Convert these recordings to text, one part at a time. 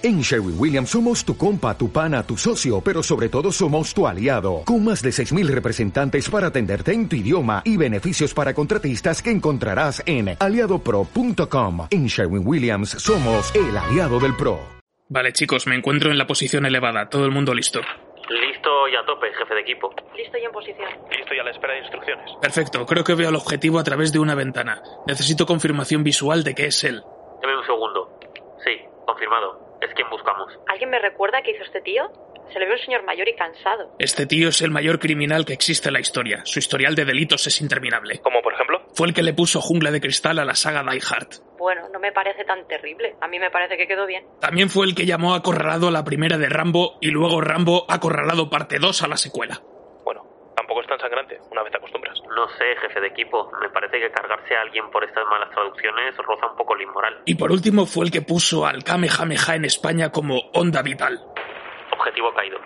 En Sherwin Williams somos tu compa, tu pana, tu socio, pero sobre todo somos tu aliado, con más de 6.000 representantes para atenderte en tu idioma y beneficios para contratistas que encontrarás en aliadopro.com. En Sherwin Williams somos el aliado del PRO. Vale chicos, me encuentro en la posición elevada, todo el mundo listo. Listo y a tope, jefe de equipo. Listo y en posición. Listo y a la espera de instrucciones. Perfecto, creo que veo el objetivo a través de una ventana. Necesito confirmación visual de que es él. Deme un segundo. Sí, confirmado. Es quien buscamos. ¿Alguien me recuerda qué hizo este tío? Se le ve un señor mayor y cansado. Este tío es el mayor criminal que existe en la historia. Su historial de delitos es interminable. ¿Como por ejemplo? Fue el que le puso jungla de cristal a la saga Die Hard. Bueno, no me parece tan terrible. A mí me parece que quedó bien. También fue el que llamó acorralado a la primera de Rambo y luego Rambo acorralado parte 2 a la secuela. Tampoco es tan sangrante, una vez te acostumbras. No sé, jefe de equipo. Me parece que cargarse a alguien por estas malas traducciones roza un poco lo inmoral. Y por último fue el que puso al Kamehameha en España como onda vital. Objetivo caído.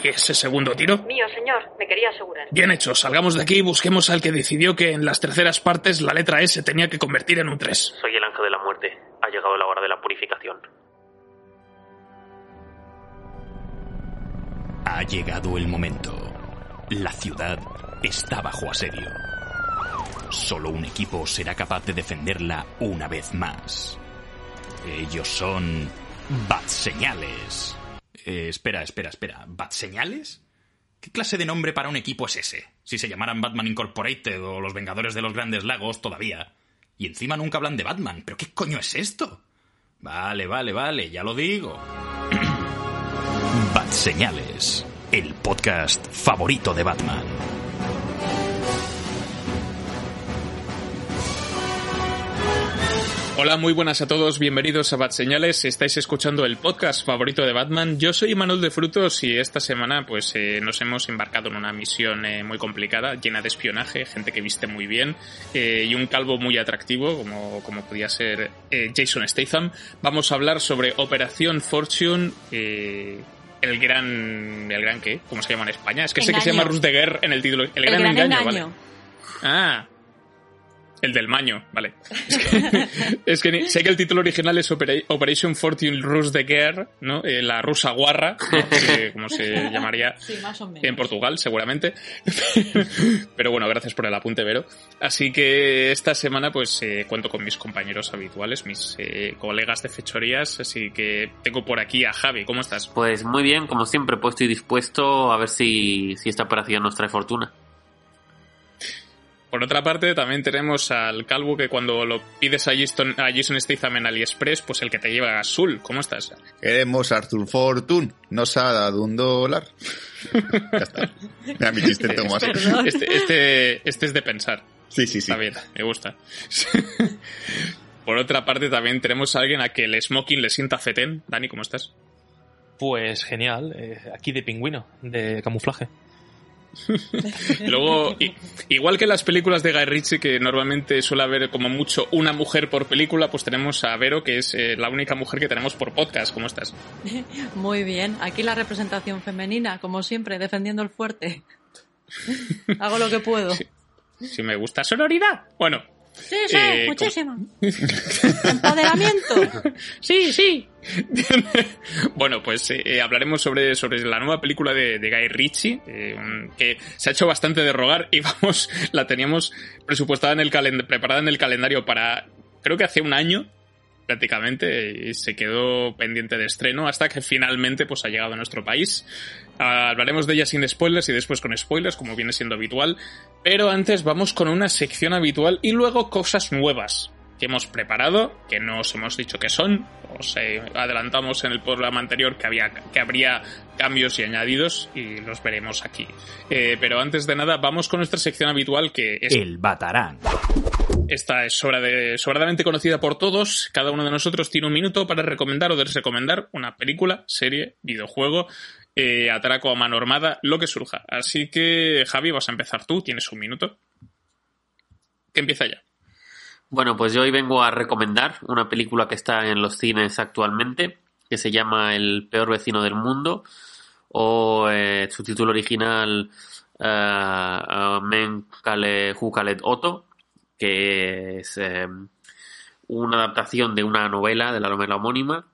¿Y ese segundo tiro? Mío, señor. Me quería asegurar. Bien hecho, salgamos de aquí y busquemos al que decidió que en las terceras partes la letra S tenía que convertir en un 3. Soy el ángel de la muerte. Ha llegado la hora de la purificación. Ha llegado el momento. La ciudad está bajo asedio. Solo un equipo será capaz de defenderla una vez más. Ellos son Bat Señales. Eh, espera, espera, espera. ¿Bat Señales? ¿Qué clase de nombre para un equipo es ese? Si se llamaran Batman Incorporated o los Vengadores de los Grandes Lagos todavía. Y encima nunca hablan de Batman. ¿Pero qué coño es esto? Vale, vale, vale, ya lo digo. Bat Señales, el podcast favorito de Batman. Hola, muy buenas a todos, bienvenidos a Bat Señales. Estáis escuchando el podcast favorito de Batman. Yo soy Manuel de Frutos y esta semana pues eh, nos hemos embarcado en una misión eh, muy complicada, llena de espionaje, gente que viste muy bien eh, y un calvo muy atractivo como, como podía ser Jason Statham. Vamos a hablar sobre Operación Fortune. El gran. ¿El gran qué? ¿Cómo se llama en España? Es que sé que se llama Rus de Guerre en el título. El, El gran, gran engaño, engaño. vale. Ah. El del maño, vale. Es que, es que ni- sé que el título original es Opera- Operation Fortune Rus de Guerre, ¿no? Eh, la rusa guarra, ¿no? Que- como se llamaría Sí, más o menos. en Portugal, seguramente. Pero bueno, gracias por el apunte, Vero. Así que esta semana, pues, eh, cuento con mis compañeros habituales, mis eh, colegas de fechorías. Así que tengo por aquí a Javi. ¿Cómo estás? Pues muy bien, como siempre, puesto y dispuesto a ver si, si esta operación nos trae fortuna. Por otra parte, también tenemos al calvo que cuando lo pides a Jason, a Jason Statham en AliExpress, pues el que te lleva a Azul. ¿Cómo estás? Queremos Arthur Fortune. Nos ha dado un dólar. ya está. Mira mi chiste tomo así. Este, este, este es de pensar. Sí, sí, sí. Está bien, me gusta. Por otra parte, también tenemos a alguien a que el smoking le sienta fetén. Dani, ¿cómo estás? Pues genial, eh, aquí de pingüino, de camuflaje. Luego, igual que en las películas de Guy Ritchie, que normalmente suele haber como mucho una mujer por película, pues tenemos a Vero, que es eh, la única mujer que tenemos por podcast. ¿Cómo estás? Muy bien. Aquí la representación femenina, como siempre, defendiendo el fuerte. Hago lo que puedo. Sí, Si me gusta sonoridad. Bueno, sí, Eh, muchísimo. Empoderamiento. Sí, sí. bueno, pues eh, eh, hablaremos sobre, sobre la nueva película de, de Guy Ritchie, eh, que se ha hecho bastante de rogar y vamos, la teníamos presupuestada en el calend- preparada en el calendario para, creo que hace un año, prácticamente, y se quedó pendiente de estreno hasta que finalmente pues ha llegado a nuestro país. Ah, hablaremos de ella sin spoilers y después con spoilers, como viene siendo habitual. Pero antes vamos con una sección habitual y luego cosas nuevas que hemos preparado, que no os hemos dicho que son. Os eh, adelantamos en el programa anterior que, había, que habría cambios y añadidos y los veremos aquí. Eh, pero antes de nada, vamos con nuestra sección habitual que es El Batarán. esta es sobra de- sobradamente conocida por todos. Cada uno de nosotros tiene un minuto para recomendar o desrecomendar una película, serie, videojuego, eh, atraco a mano armada, lo que surja. Así que, Javi, vas a empezar tú, tienes un minuto. Que empieza ya. Bueno, pues yo hoy vengo a recomendar una película que está en los cines actualmente, que se llama El peor vecino del mundo, o eh, su título original eh, Men Kale Hukalet Otto, que es eh, una adaptación de una novela, de la novela homónima,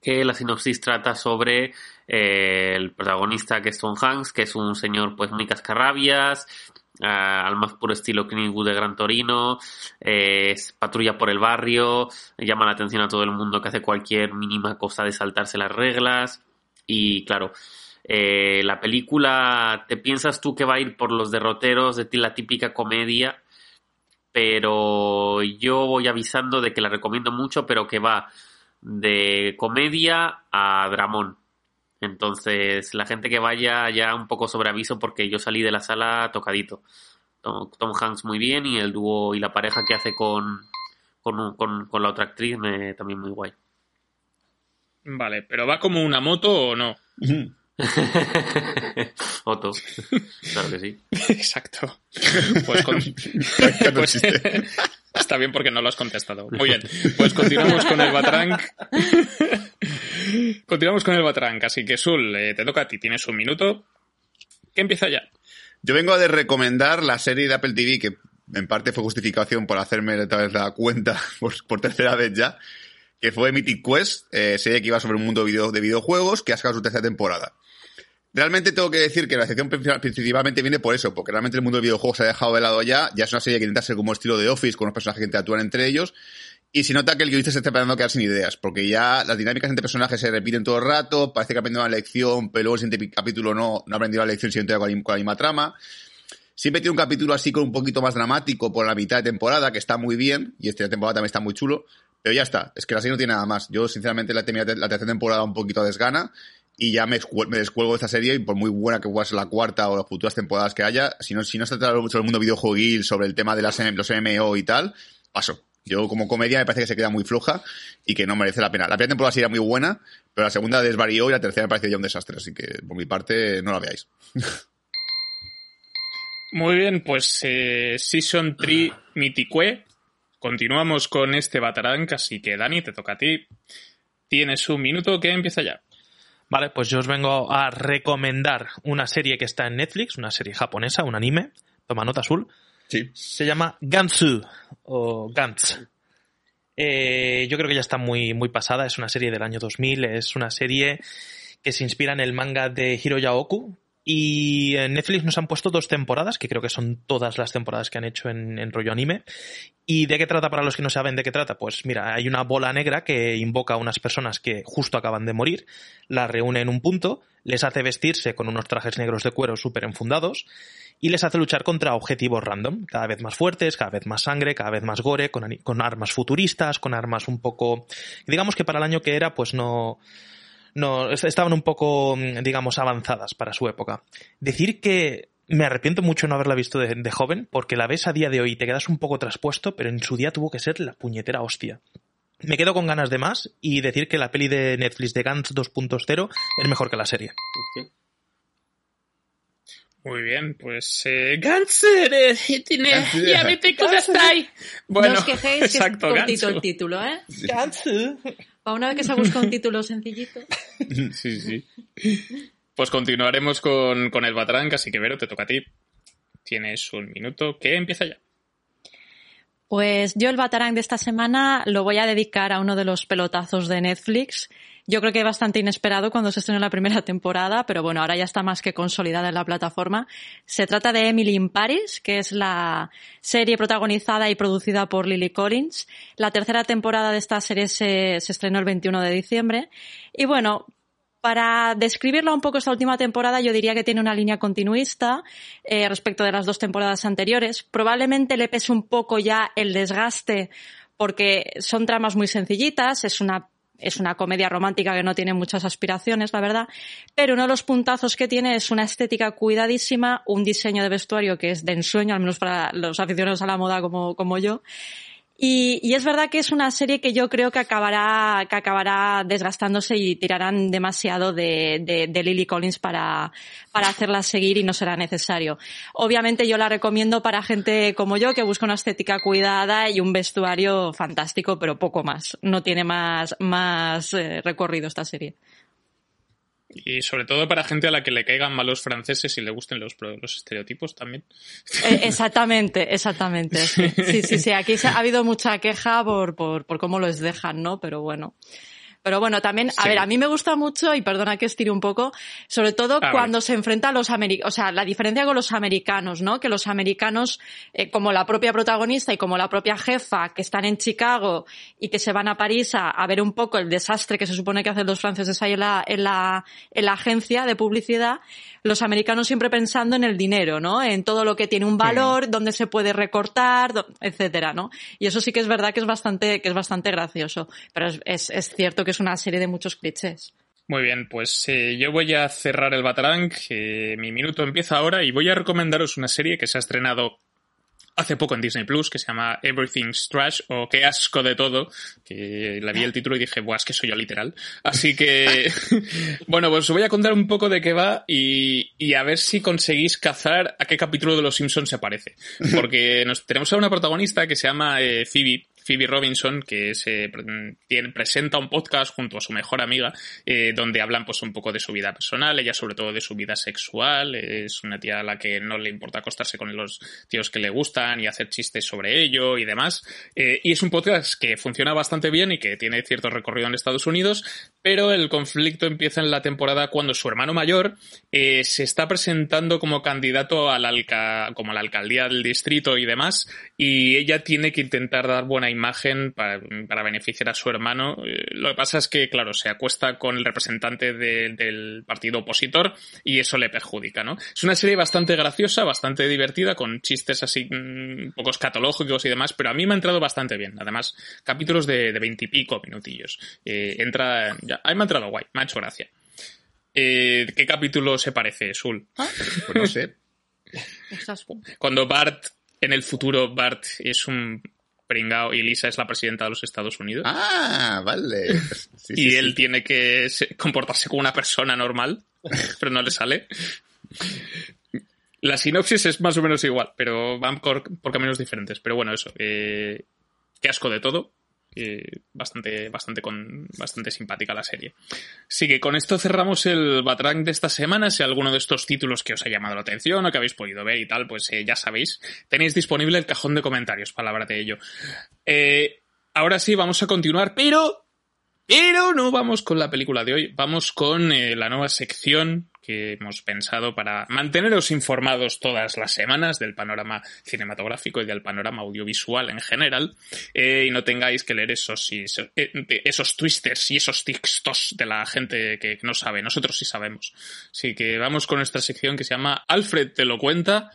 que la sinopsis trata sobre el protagonista que es Tom Hanks, que es un señor pues muy cascarrabias, ah, al más puro estilo Clint de Gran Torino, eh, patrulla por el barrio, llama la atención a todo el mundo que hace cualquier mínima cosa de saltarse las reglas y claro, eh, la película te piensas tú que va a ir por los derroteros de la típica comedia, pero yo voy avisando de que la recomiendo mucho, pero que va de comedia a dramón. Entonces, la gente que vaya ya un poco sobre aviso porque yo salí de la sala tocadito. Tom, Hanks muy bien y el dúo y la pareja que hace con, con, con, la otra actriz me, también muy guay. Vale, pero ¿va como una moto o no? Otto. Claro que sí. Exacto. Pues, pues está bien porque no lo has contestado. Muy bien. Pues continuamos con el Batrank. Continuamos con el Batrank. Así que, Sul, eh, te toca a ti. Tienes un minuto. ¿Qué empieza ya? Yo vengo a recomendar la serie de Apple TV que en parte fue justificación por hacerme otra vez la cuenta por, tercera vez ya, que fue Mythic Quest, eh, serie que iba sobre un mundo de videojuegos que ha sacado su tercera temporada. Realmente tengo que decir que la excepción principalmente viene por eso, porque realmente el mundo del videojuego se ha dejado de lado ya, ya es una serie que intenta ser como estilo de Office, con los personajes que interactúan entre ellos, y se nota que el guionista se está empezando a quedar sin ideas, porque ya las dinámicas entre personajes se repiten todo el rato, parece que ha aprendido una lección, pero luego el siguiente capítulo no, no ha aprendido la lección siguiente con con la misma trama. Siempre tiene un capítulo así con un poquito más dramático por la mitad de temporada, que está muy bien, y esta temporada también está muy chulo, pero ya está, es que la serie no tiene nada más. Yo, sinceramente, la, la tercera temporada un poquito a desgana, y ya me, me, descuelgo de esta serie y por muy buena que pueda ser la cuarta o las futuras temporadas que haya, si no, si no se trata mucho del mundo videojueguil sobre el tema de las, los MMO y tal, paso. Yo como comedia me parece que se queda muy floja y que no merece la pena. La primera temporada sería muy buena, pero la segunda desvarió y la tercera me parece ya un desastre, así que por mi parte no la veáis. Muy bien, pues eh, Season 3 Mitique. Continuamos con este Batarank, así que Dani, te toca a ti. Tienes un minuto que empieza ya. Vale, pues yo os vengo a recomendar una serie que está en Netflix, una serie japonesa, un anime. Toma nota azul. Se llama Gansu o Gantz. Eh, yo creo que ya está muy, muy pasada. Es una serie del año 2000. Es una serie que se inspira en el manga de Hiroya Oku, y en Netflix nos han puesto dos temporadas, que creo que son todas las temporadas que han hecho en, rollo anime. ¿Y de qué trata para los que no saben de qué trata? Pues mira, hay una bola negra que invoca a unas personas que justo acaban de morir, las reúne en un punto, les hace vestirse con unos trajes negros de cuero súper enfundados y les hace luchar contra objetivos random, cada vez más fuertes, cada vez más sangre, cada vez más gore, con, con armas futuristas, con armas un poco... Digamos que para el año que era, pues no no, estaban un poco, mm, digamos, avanzadas para su época. Decir que me arrepiento mucho no haberla visto de, joven, porque la ves a día de hoy y te quedas un poco traspuesto, pero en su día tuvo que ser la puñetera hostia. Me quedo con ganas de más y decir que la peli de Netflix de Gantz 2.0 es mejor que la serie. Muy bien, pues eh, Gantz, eh, tiene, ya vete ahí. Bueno, no os quejéis exacto, que es cortito el título, ¿eh? Gantz. Para una vez que se ha buscado un título sencillito. Sí, sí. Pues continuaremos con, con el Batrank, así que Vero, te toca a ti. Tienes un minuto que empieza ya. Pues yo el Batarang de esta semana lo voy a dedicar a uno de los pelotazos de Netflix. Yo creo que bastante inesperado cuando se estrenó la primera temporada, pero bueno, ahora ya está más que consolidada en la plataforma. Se trata de Emily in Paris, que es la serie protagonizada y producida por Lily Collins. La tercera temporada de esta serie se, estrenó el 21 de diciembre. Y bueno, para describirla un poco esta última temporada, yo diría que tiene una línea continuista eh, respecto de las dos temporadas anteriores. Probablemente le pese un poco ya el desgaste porque son tramas muy sencillitas, es una es una comedia romántica que no tiene muchas aspiraciones, la verdad, pero uno de los puntazos que tiene es una estética cuidadísima, un diseño de vestuario que es de ensueño, al menos para los aficionados a la moda como, como yo, y, es verdad que es una serie que yo creo que acabará, que acabará desgastándose y tirarán demasiado de, de, Lily Collins para, para hacerla seguir y no será necesario. Obviamente yo la recomiendo para gente como yo que busca una estética cuidada y un vestuario fantástico, pero poco más. No tiene más, más eh, recorrido esta serie. Y sobre todo para gente a la que le caigan mal los franceses y le gusten los, los estereotipos también. Eh, exactamente, exactamente. Sí, sí, sí. Aquí ha habido mucha queja por, por, por cómo los dejan, ¿no? Pero bueno. Pero bueno, también, a Sí. ver, a mí me gusta mucho, y perdona que estire un poco, sobre todo A cuando ver. se enfrenta a los americanos, o sea, la diferencia con los americanos, ¿no? Que los americanos, eh, como la propia protagonista y como la propia jefa, que están en Chicago y que se van a París a, a ver un poco el desastre que se supone que hacen los franceses ahí en la, en la, en la agencia de publicidad, los americanos siempre pensando en el dinero, ¿no? En todo lo que tiene un valor, dónde se puede recortar, etcétera, ¿no? Y eso sí que es verdad que es bastante, que es bastante gracioso. Pero es, es, es cierto que es una serie de muchos clichés. Muy bien, pues eh, yo voy a cerrar el Batarang, mi minuto empieza ahora y voy a recomendaros una serie que se ha estrenado hace poco en Disney Plus, que se llama Everything's Trash, o Qué asco de todo, que la vi el título y dije, buah, es que soy yo literal. Así que, bueno, pues os voy a contar un poco de qué va y, y a ver si conseguís cazar a qué capítulo de Los Simpsons se parece. Porque nos, tenemos a una protagonista que se llama eh, Phoebe, Phoebe Robinson, que se tiene, presenta un podcast junto a su mejor amiga, eh, donde hablan pues un poco de su vida personal, ella sobre todo de su vida sexual, es una tía a la que no le importa acostarse con los tíos que le gustan y hacer chistes sobre ello y demás. Eh, y es un podcast que funciona bastante bien y que tiene cierto recorrido en Estados Unidos, pero el conflicto empieza en la temporada cuando su hermano mayor eh, se está presentando como candidato a la, alca- como la alcaldía del distrito y demás, y ella tiene que intentar dar buena imagen para, para beneficiar a su hermano. Eh, lo que pasa es que, claro, se acuesta con el representante de- del partido opositor y eso le perjudica, ¿no? Es una serie bastante graciosa, bastante divertida, con chistes así mm, un poco escatológicos y demás, pero a mí me ha entrado bastante bien. Además, capítulos de veintipico minutillos. Eh, entra, ya, a mí me ha entrado guay, me ha hecho gracia. Eh, ¿Qué capítulo se parece, Sul? Pues no sé. Cuando Bart, en el futuro, Bart es un y Lisa es la presidenta de los Estados Unidos. Ah, vale. Sí, y sí, él sí. tiene que se- comportarse como una persona normal, pero no le sale. La sinopsis es más o menos igual, pero van por, por caminos diferentes. Pero bueno, eso. eh, qué asco de todo. Eh, bastante, bastante, con, bastante simpática la serie. Así que con esto cerramos el Batrang de esta semana. Si alguno de estos títulos que os ha llamado la atención o que habéis podido ver y tal, pues eh, ya sabéis. Tenéis disponible el cajón de comentarios, palabra de ello. Eh, ahora sí, vamos a continuar, pero pero no vamos con la película de hoy, vamos con eh, la nueva sección que hemos pensado para manteneros informados todas las semanas del panorama cinematográfico y del panorama audiovisual en general, eh, y no tengáis que leer esos, esos, eh, de- esos twisters y esos textos de la gente que no sabe, nosotros sí sabemos. Así que vamos con nuestra sección que se llama Alfred te lo cuenta.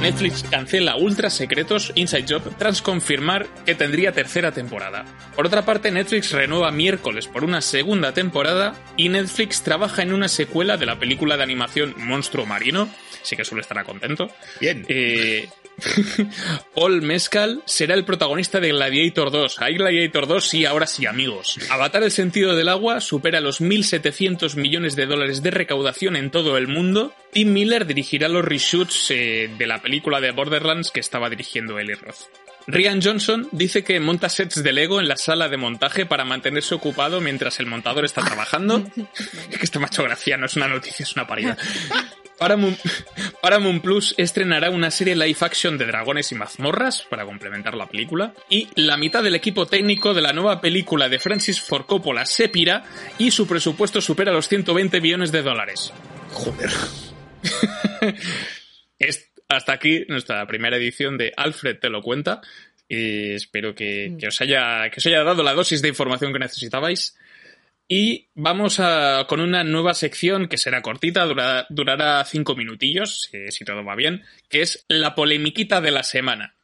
Netflix cancela Ultra Secretos Inside Job tras confirmar que tendría tercera temporada. Por otra parte, Netflix renueva miércoles por una segunda temporada y Netflix trabaja en una secuela de la película de animación Monstruo Marino, así que suele estar contento. Bien. Eh, Paul Mescal será el protagonista de Gladiator 2. Hay Gladiator 2, sí, ahora sí, amigos. Avatar el sentido del agua supera los 1.700 millones de dólares de recaudación en todo el mundo. Tim Miller dirigirá los reshoots eh, de la película de Borderlands que estaba dirigiendo Eli Roth. Ryan Johnson dice que monta sets de Lego en la sala de montaje para mantenerse ocupado mientras el montador está trabajando. Es que este macho gracia no es una noticia, es una parida. Paramount, Paramount Plus estrenará una serie live action de dragones y mazmorras para complementar la película. Y la mitad del equipo técnico de la nueva película de Francis Ford Coppola se pira y su presupuesto supera los 120 millones de dólares. Joder. Es- hasta aquí nuestra primera edición de Alfred te lo cuenta. Y espero que, que os haya, que os haya dado la dosis de información que necesitabais. Y vamos a, con una nueva sección que será cortita, dura- durará cinco minutillos, si, si todo va bien, que es la polemiquita de la semana.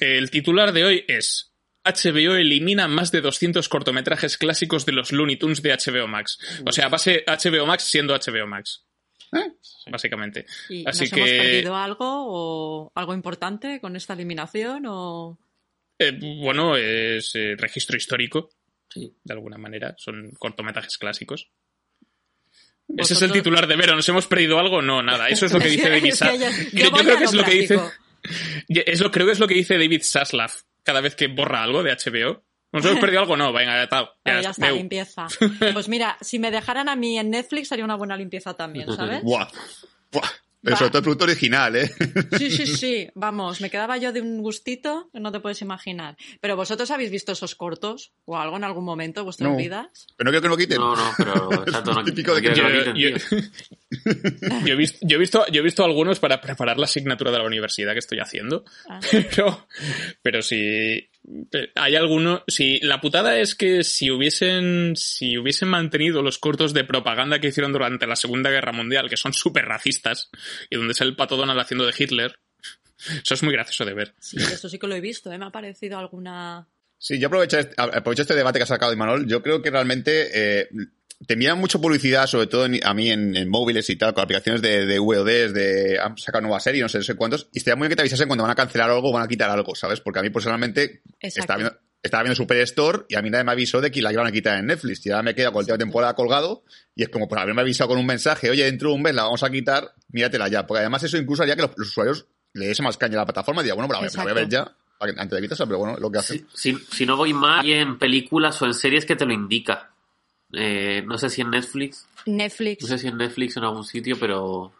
El titular de hoy es HBO elimina más de 200 cortometrajes clásicos de los Looney Tunes de HBO Max. O sea, base HBO Max siendo HBO Max. Básicamente. ¿Y Así nos que- hemos perdido algo o algo importante con esta eliminación o Eh, bueno, es eh, registro histórico, Sí. de alguna manera. Son cortometrajes clásicos. Ese es el titular de Vero. ¿Nos hemos perdido algo? No, nada. Eso es lo que dice David Es que Sa- yo- creo que es lo que dice. práctico. Es lo, creo que es lo que dice David Saslav cada vez que borra algo de HBO. ¿Nos hemos perdido algo? No, venga, ya está. Pero ya está, limpieza. Pues mira, si me dejaran a mí en Netflix haría una buena limpieza también, ¿sabes? Buah. Buah. Pero sobre todo el producto original, ¿eh? Sí, sí, sí. Vamos, me quedaba yo de un gustito que no te puedes imaginar. Pero vosotros habéis visto esos cortos o algo en algún momento, vuestras No. vidas. Pero no quiero que lo quiten. No, no, pero exacto, no, Típico de que yo- lo quiten, yo- he, visto, yo, he visto, yo he visto algunos para preparar la asignatura de la universidad que estoy haciendo, Ah. pero, pero si hay alguno, si la putada es que si hubiesen, si hubiesen mantenido los cortos de propaganda que hicieron durante la Segunda Guerra Mundial, que son súper racistas, y donde es el pato Donald haciendo de Hitler, eso es muy gracioso de ver. Sí, eso sí que lo he visto, ¿eh? Me ha parecido alguna... Sí, yo aprovecho este, aprovecho este debate que ha sacado Imanol. Yo creo que realmente eh, te envían mucha publicidad, sobre todo en- a mí en, en móviles y tal, con aplicaciones de, de VODs, de han sacado nueva serie, no sé, no sé cuántos, y estaría muy bien que te avisasen cuando van a cancelar algo o van a quitar algo, ¿sabes? Porque a mí personalmente estaba viendo, estaba viendo Superstore y a mí nadie me avisó de que la iban a quitar en Netflix. Y ahora me queda con la última temporada colgado y es como por haberme avisado con un mensaje, oye, dentro de un mes la vamos a quitar, míratela ya. Porque además eso incluso haría que los, los usuarios le diese más caña a la plataforma y diga, bueno, pero la voy a- ver ya, antes de quitarse, pero bueno, lo que hacen. Si, si, si no voy mal, hay en películas o en series que te lo indica. Eh, no sé si en Netflix, Netflix. no sé si en Netflix o en algún sitio, pero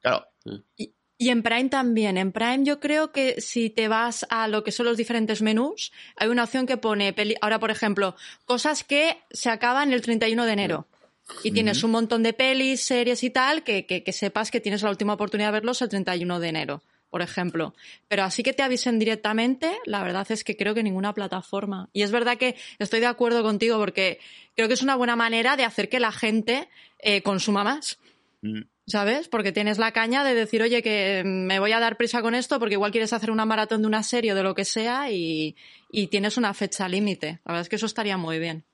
Claro, Y, y en Prime también. En Prime yo creo que si te vas a lo que son los diferentes menús, hay una opción que pone, peli- ahora por ejemplo, cosas que se acaban el 31 de enero. Y tienes un montón de pelis, series y tal, que, que, que sepas que tienes la última oportunidad de verlos el 31 de enero, por ejemplo. Pero así que te avisen directamente, la verdad es que creo que ninguna plataforma. Y es verdad que estoy de acuerdo contigo porque creo que es una buena manera de hacer que la gente eh, consuma más. Mm. ¿Sabes? Porque tienes la caña de decir, oye, que me voy a dar prisa con esto porque igual quieres hacer una maratón de una serie o de lo que sea y, y tienes una fecha límite. La verdad es que eso estaría muy bien.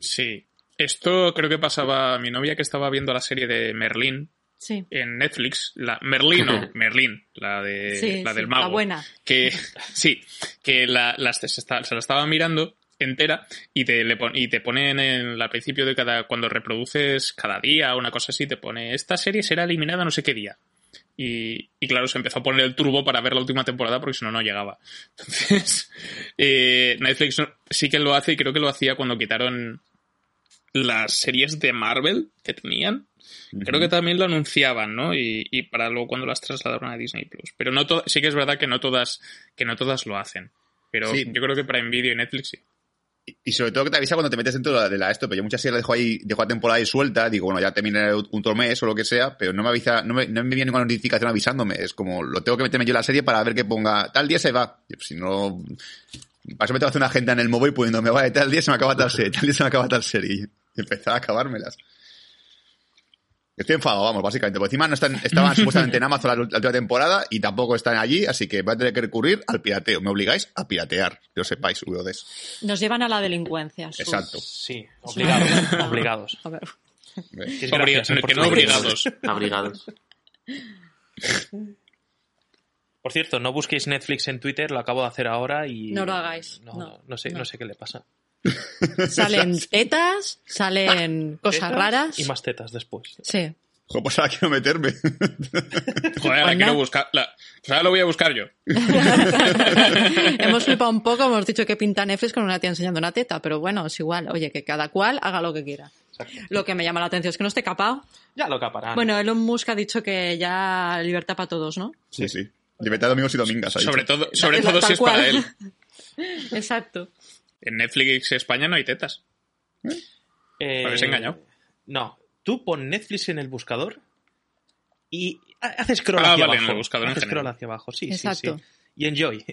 Sí. Esto creo que pasaba a mi novia que estaba viendo la serie de Merlín Sí. en Netflix. La, Merlín o Merlín, la, de, Sí, la sí, del mago. la buena. Que, sí, que la, la- se, está- se la estaba mirando entera y te, le pon- y te ponen en, al principio de cada, cuando reproduces cada día o una cosa así, te pone, esta serie será eliminada no sé qué día. Y, y claro, se empezó a poner el turbo para ver la última temporada porque si no, no llegaba. Entonces, eh, Netflix no- sí que lo hace y creo que lo hacía cuando quitaron las series de Marvel que tenían. Creo que también lo anunciaban, ¿no? Y, y para luego cuando las trasladaron a Disney Plus. Pero no sí que es verdad que no todas, que no todas lo hacen. Pero Sí. yo creo que para Nvidia y Netflix sí. Y sobre todo que te avisa cuando te metes dentro de la, de la esto, pero yo muchas series la dejo ahí, dejo la temporada ahí suelta, digo, bueno, ya terminé un mes o lo que sea, pero no me avisa, no me, no me viene ninguna notificación avisándome, es como, lo tengo que meterme yo en la serie para ver que ponga, tal día se va, pues, si no, para eso me tengo que hacer una agenda en el móvil poniéndome, vale, tal día se me acaba tal serie, tal día se me acaba tal serie, y empezar a acabármelas. Estoy enfadado, vamos, básicamente. Por encima no están, estaban supuestamente en Amazon la, la última temporada y tampoco están allí, así que voy a tener que recurrir al pirateo. Me obligáis a piratear, que lo sepáis, VODs. Nos llevan a la delincuencia. sus- Exacto. Sí, obligados. obligados. A ver. Gracias, que no obligados. abrigados. Por cierto, no busquéis Netflix en Twitter, lo acabo de hacer ahora y... No lo hagáis, No, no, no sé, no. no. sé qué le pasa. Salen tetas, salen cosas Tetas raras. Y más tetas después. Sí. Joder, pues ahora quiero meterme. Joder, ahora Pues quiero buscar. La, pues ahora lo voy a buscar yo. hemos flipado un poco, hemos dicho que pinta Netflix con una tía enseñando una teta, pero bueno, es igual. Oye, que cada cual haga lo que quiera. Lo que me llama la atención es que no esté capado. Ya lo caparán. Bueno, Elon Musk ha dicho que ya libertad para todos, ¿no? Sí, sí. Libertad de domingos y domingas. Sobre todo, sobre todo si es para él. Exacto. En Netflix España no hay tetas. Eh, ¿Me habéis engañado? No. Tú pon Netflix en el buscador y ha- haces scroll Ah, hacia vale, en abajo. el buscador en Haces scroll general. hacia abajo, sí, Exacto. sí, sí. Y enjoy.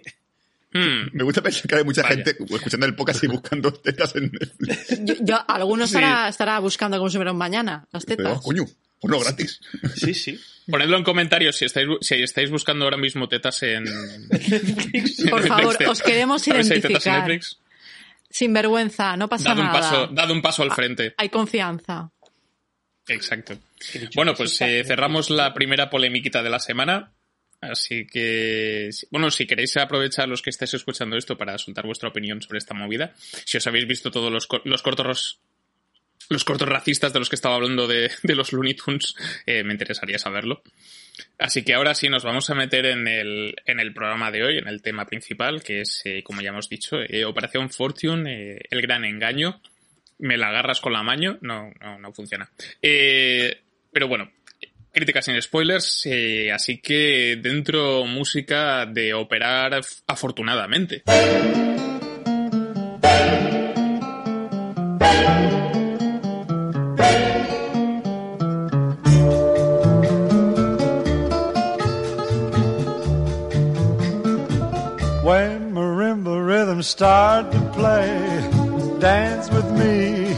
Hmm. Me gusta pensar que hay mucha Vaya. gente escuchando el podcast y buscando tetas en Netflix. Yo, yo- alguno Sí. estará, estará buscando como si fuera un mañana, las Pero, tetas. coño, pues no gratis. Sí, sí. Ponedlo en comentarios si estáis, si estáis buscando ahora mismo tetas en. Por favor, os queremos ¿Sabéis si hay tetas en identificar. Netflix? Sin vergüenza, no pasa Dad un, nada. paso, dad un paso al frente. Hay confianza. Exacto. Bueno, pues eh, cerramos la primera polemiquita de la semana. Así que, bueno, si queréis aprovechar los que estáis escuchando esto para soltar vuestra opinión sobre esta movida, si os habéis visto todos los, los cortos los cortos racistas de los que estaba hablando de, de los Looney Tunes, eh, me interesaría saberlo. Así que ahora sí nos vamos a meter en el, en el programa de hoy, en el tema principal, que es, eh, como ya hemos dicho, eh, Operación Fortune, eh, el gran engaño. Me la agarras con la maño, no, no, no funciona. Pero bueno, críticas sin spoilers, así que dentro música de operar afortunadamente. Start to play, dance with me.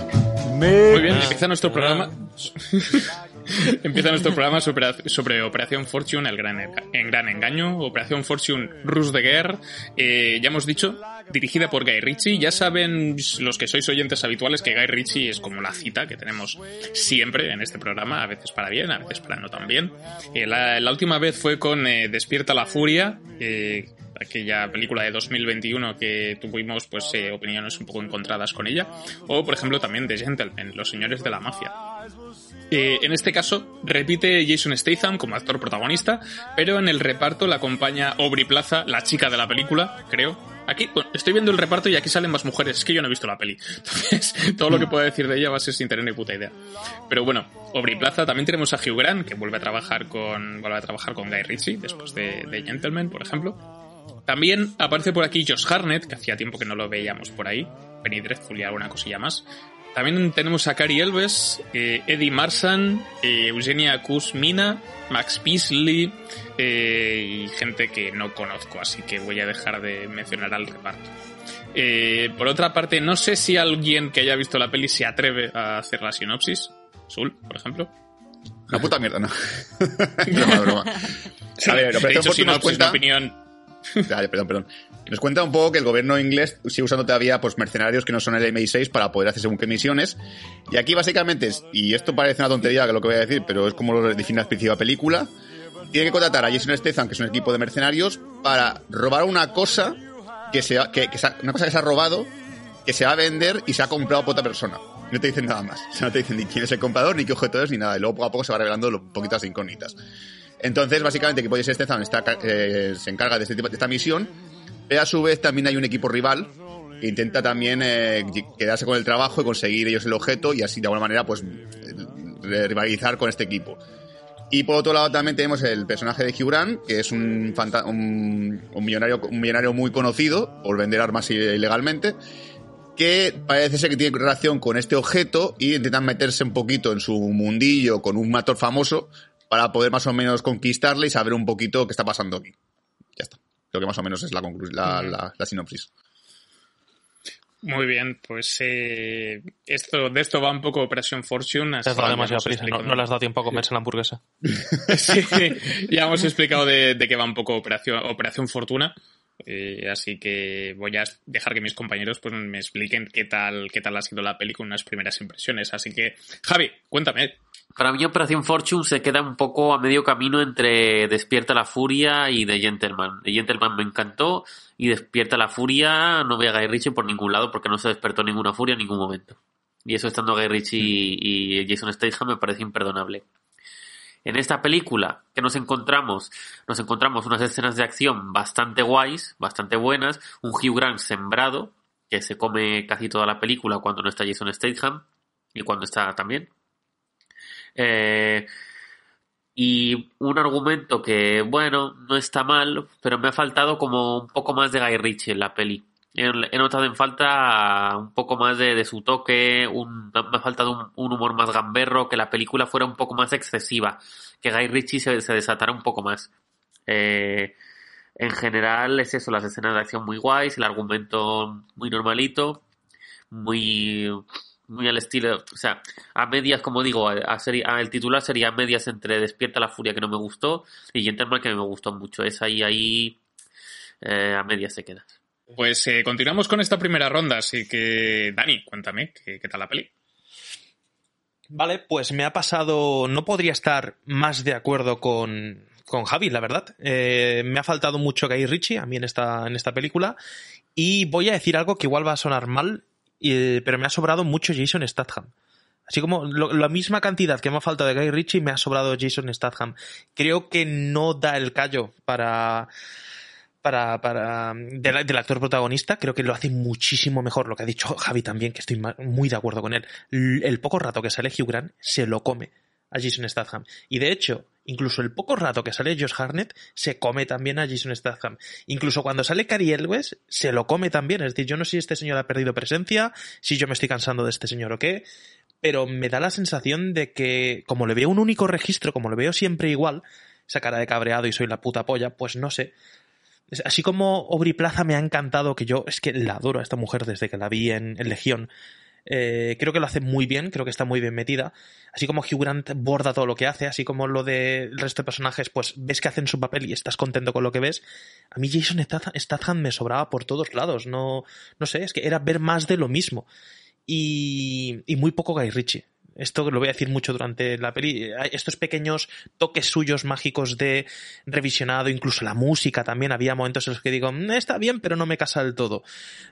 Muy bien, empieza nuestro programa. Empieza nuestro programa sobre, Operación Fortune, el gran, en gran engaño, Operación Fortune Rus de Guerre. Eh, ya hemos dicho, dirigida por Guy Ritchie. Ya saben los que sois oyentes habituales que Guy Ritchie es como la cita que tenemos siempre en este programa, a veces para bien, a veces para no tan bien. Eh, la, la, última vez fue con eh, Despierta la Furia, eh, aquella película de 2021 que tuvimos pues eh, opiniones un poco encontradas con ella, o por ejemplo también de Gentleman, Los Señores de la Mafia. Eh, en este caso, repite Jason Statham como actor protagonista, pero en el reparto la acompaña Aubrey Plaza, la chica de la película, creo. Aquí bueno, estoy viendo el reparto y aquí salen más mujeres. Es que yo no he visto la peli. Entonces, todo lo que pueda decir de ella va a ser sin tener ni puta idea. Pero bueno, Aubrey Plaza. También tenemos a Hugh Grant, que vuelve a trabajar con, vuelve a trabajar con Guy Ritchie, después de, de Gentleman, por ejemplo. También aparece por aquí Josh Harnett, que hacía tiempo que no lo veíamos por ahí. Penny Dreadful y alguna cosilla más. También tenemos a Cary Elves, eh, Eddie Marsan, eh, Eugenia Kuzmina, Max Beasley eh, y gente que no conozco, así que voy a dejar de mencionar al reparto. Por otra parte, no sé si alguien que haya visto la peli se atreve a hacer la sinopsis. Sul, por ejemplo. Una puta mierda, ¿no? broma, broma. A ver, de hecho, sinopsis, cuenta... opinión Vale, perdón, perdón. Nos cuenta un poco que el gobierno inglés sigue usando todavía pues, mercenarios que no son el MI6 para poder hacer según qué misiones. Y aquí básicamente, es, y esto parece una tontería que lo que voy a decir, pero es como lo define la principal película, tiene que contratar a Jason Statham, que es un equipo de mercenarios, para robar una cosa que se ha, que, que se ha, una cosa que se ha robado, que se va a vender y se ha comprado por otra persona. No te dicen nada más. O sea, no te dicen ni quién es el comprador, ni qué objeto es, ni nada. Y luego poco a poco se va revelando lo, poquitas incógnitas. Entonces, básicamente, que puede ser Statham está, eh, se encarga de, este tipo, de esta misión, pero a su vez también hay un equipo rival que intenta también eh, quedarse con el trabajo y conseguir ellos el objeto y así de alguna manera pues rivalizar con este equipo. Y por otro lado también tenemos el personaje de Hugh Grant, que es un, un, millonario, un millonario muy conocido por vender armas ilegalmente, que parece ser que tiene relación con este objeto y intentan meterse un poquito en su mundillo con un actor famoso para poder más o menos conquistarle y saber un poquito qué está pasando aquí. Ya está. Creo que más o menos es la, la, la, la sinopsis. Muy bien, pues eh, esto, de esto va un poco Operación Fortune. Te has dado demasiada prisa, no, no, le has dado tiempo a comerse la hamburguesa. sí, ya hemos explicado de, de qué va un poco Operación, Operación Fortuna. Eh, así que voy a dejar que mis compañeros pues me expliquen qué tal, qué tal ha sido la peli con unas primeras impresiones. Así que, Javi, cuéntame. Para mí Operación Fortune se queda un poco a medio camino entre Despierta la Furia y The Gentleman. The Gentleman me encantó y Despierta la Furia no voy a Guy Ritchie por ningún lado porque no se despertó ninguna furia en ningún momento. Y eso estando Guy Ritchie y, y Jason Statham me parece imperdonable. En esta película que nos encontramos, nos encontramos unas escenas de acción bastante guays, bastante buenas, un Hugh Grant sembrado, que se come casi toda la película cuando no está Jason Statham y cuando está también. Eh, y un argumento que, bueno, no está mal, pero me ha faltado como un poco más de Guy Ritchie en la peli. He notado en falta un poco más de, de su toque, un, me ha faltado un, humor más gamberro, que la película fuera un poco más excesiva, que Guy Ritchie se, se desatara un poco más. Eh, en general es eso, las escenas de acción muy guays, el argumento muy normalito, muy muy al estilo, o sea, a medias, como digo, a, a el titular sería a medias entre Despierta la Furia que no me gustó y Gentleman que me gustó mucho. Es ahí, ahí, eh, a medias se queda. Pues eh, continuamos con esta primera ronda, así que Dani, cuéntame, ¿qué, qué tal la peli? Vale, pues me ha pasado, no podría estar más de acuerdo con, con Javi, la verdad. Eh, me ha faltado mucho Guy Ritchie a mí en esta, en esta película y voy a decir algo que igual va a sonar mal, pero me ha sobrado mucho Jason Statham. Así como la misma cantidad que me ha faltado de Guy Ritchie, me ha sobrado Jason Statham. Creo que no da el callo para, para, para del, del, actor protagonista. Creo que lo hace muchísimo mejor. Lo que ha dicho Javi también, que estoy muy de acuerdo con él. El, el poco rato que sale Hugh Grant se lo come a Jason Statham. Y de hecho, incluso el poco rato que sale Josh Harnett se come también a Jason Statham. Incluso cuando sale Cary Elwes se lo come también. Es decir, yo no sé si este señor ha perdido presencia, si yo me estoy cansando de este señor o qué, pero me da la sensación de que como le veo un único registro, como le veo siempre igual, esa cara de cabreado y soy la puta polla, pues no sé. Así como Aubrey Plaza me ha encantado, que yo es que la adoro a esta mujer desde que la vi en, en Legión. Eh, creo que lo hace muy bien, creo que está muy bien metida. Así como Hugh Grant borda todo lo que hace, así como lo del resto de personajes, pues ves que hacen su papel y estás contento con lo que ves. A mí Jason Statham me sobraba por todos lados, no, no sé, es que era ver más de lo mismo. Y, y muy poco Guy Ritchie esto lo voy a decir mucho durante la peli, estos pequeños toques suyos mágicos de revisionado, incluso la música también, había momentos en los que digo, mm, está bien, pero no me casa del todo.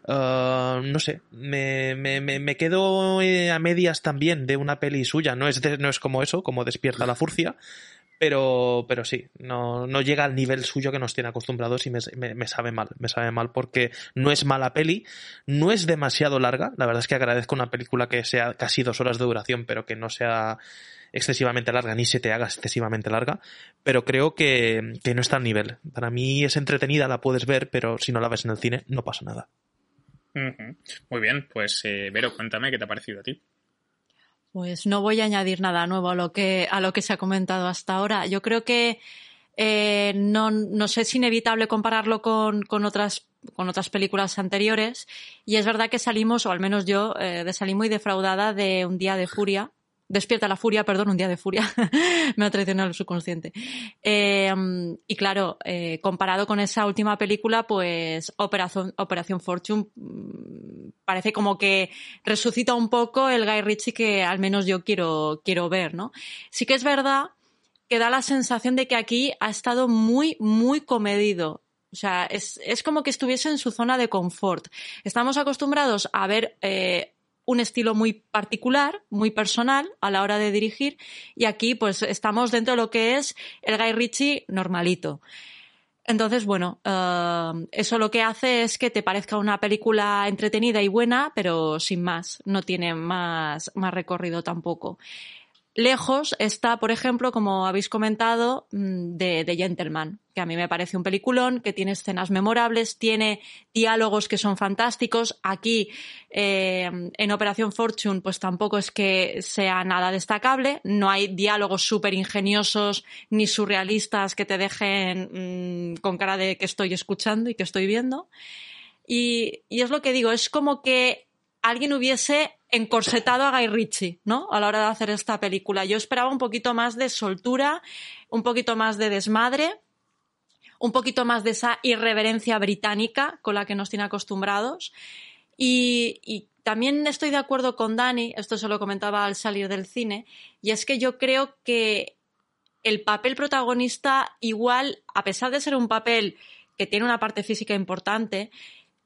Uh, no sé, me, me, me, quedo eh, a medias también de una peli suya, no es, no es como eso, como despierta la furcia, pero, pero sí, no, no llega al nivel suyo que nos tiene acostumbrados y me, me, sabe mal, me sabe mal porque no es mala peli, no es demasiado larga, la verdad es que agradezco una película que sea casi dos horas de duración, pero que no sea excesivamente larga, ni se te haga excesivamente larga, pero creo que, que no está al nivel. Para mí es entretenida, la puedes ver, pero si no la ves en el cine, no pasa nada. Muy bien, pues eh, Vero, cuéntame qué te ha parecido a ti. Pues no voy a añadir nada nuevo a lo que, a lo que se ha comentado hasta ahora. Yo creo que eh, no, no sé, es inevitable compararlo con, con, otras, con otras películas anteriores. Y es verdad que salimos, o al menos yo, eh, de salí muy defraudada de Un Día de Furia, Despierta la furia, perdón, un día de furia. Me ha traicionado el subconsciente. Eh, y claro, eh, comparado con esa última película, pues Operación, Operación Fortune mm, parece como que resucita un poco el Guy Ritchie que al menos yo quiero, quiero ver, ¿no? Sí que es verdad que da la sensación de que aquí ha estado muy, muy comedido. O sea, es, es como que estuviese en su zona de confort. Estamos acostumbrados a ver eh, un estilo muy particular, muy personal a la hora de dirigir y aquí pues estamos dentro de lo que es el Guy Ritchie normalito. Entonces, bueno, eh, eso lo que hace es que te parezca una película entretenida y buena, pero sin más, no tiene más, más recorrido tampoco. Lejos está, por ejemplo, como habéis comentado, mm, de, Gentleman, que a mí me parece un peliculón, que tiene escenas memorables, tiene diálogos que son fantásticos. Aquí, eh, en Operación Fortune, pues tampoco es que sea nada destacable. No hay diálogos súper ingeniosos ni surrealistas que te dejen mm, con cara de que estoy escuchando y que estoy viendo. Y es lo que digo, es como que alguien hubiese encorsetado a Guy Ritchie, ¿no? A la hora de hacer esta película. Yo esperaba un poquito más de soltura, un poquito más de desmadre, un poquito más de esa irreverencia británica con la que nos tiene acostumbrados. Y, y también estoy de acuerdo con Dani, esto se lo comentaba al salir del cine, y es que yo creo que el papel protagonista igual, a pesar de ser un papel que tiene una parte física importante,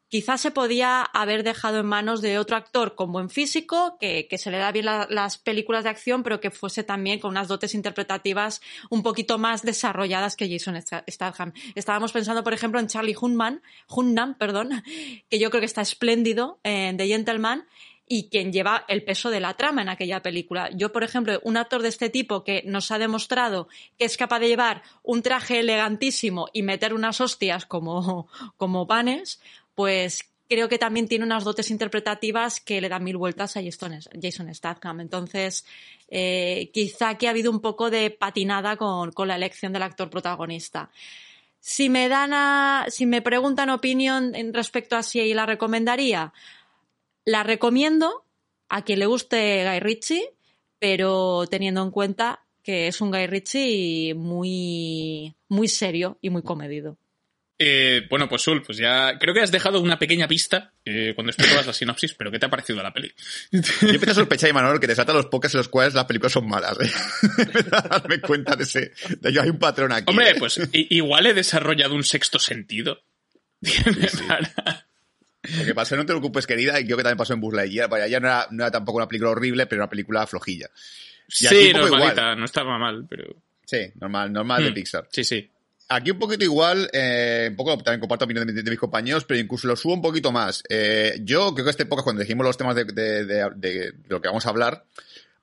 quizás se podía haber dejado en manos de otro actor con buen físico, que, se le da bien la, las películas de acción, pero que fuese también con unas dotes interpretativas un poquito más desarrolladas que Jason Statham. Estábamos pensando, por ejemplo, en Charlie Hunnam, Hunnam, perdón, que yo creo que está espléndido en The Gentleman, y quien lleva el peso de la trama en aquella película. Yo, por ejemplo, un actor de este tipo que nos ha demostrado que es capaz de llevar un traje elegantísimo y meter unas hostias como, como panes, pues creo que también tiene unas dotes interpretativas que le dan mil vueltas a Jason Statham. Entonces, eh, quizá que ha habido un poco de patinada con, la elección del actor protagonista. Si me dan si me preguntan opinión respecto a si la recomendaría, la recomiendo a quien le guste Guy Ritchie, pero teniendo en cuenta que es un Guy Ritchie muy, muy serio y muy comedido. Eh, bueno, pues Sul, pues ya creo que has dejado una pequeña pista eh, cuando explicabas la sinopsis, pero ¿qué te ha parecido la peli? Yo empiezo a sospechar, Manuel, que te salta los pocas en los cuales las películas son malas. ¿eh? darme cuenta de ese, de que hay un patrón aquí. Hombre, ¿eh? pues igual he desarrollado un sexto sentido. Sí, sí. Lo que pasó, no te preocupes, querida, y creo que también pasó en Buzz Lightyear. Vaya, ya no era, no era tampoco una película horrible, pero una película flojilla. Y sí, normalita, igual. no estaba mal, pero... Sí, normal, normal hmm. de Pixar. Sí, sí. Aquí un poquito igual, eh, un poco también comparto opinión de, mis compañeros, pero incluso lo subo un poquito más. Eh, yo creo que esta época, cuando dijimos los temas de, de, lo que vamos a hablar,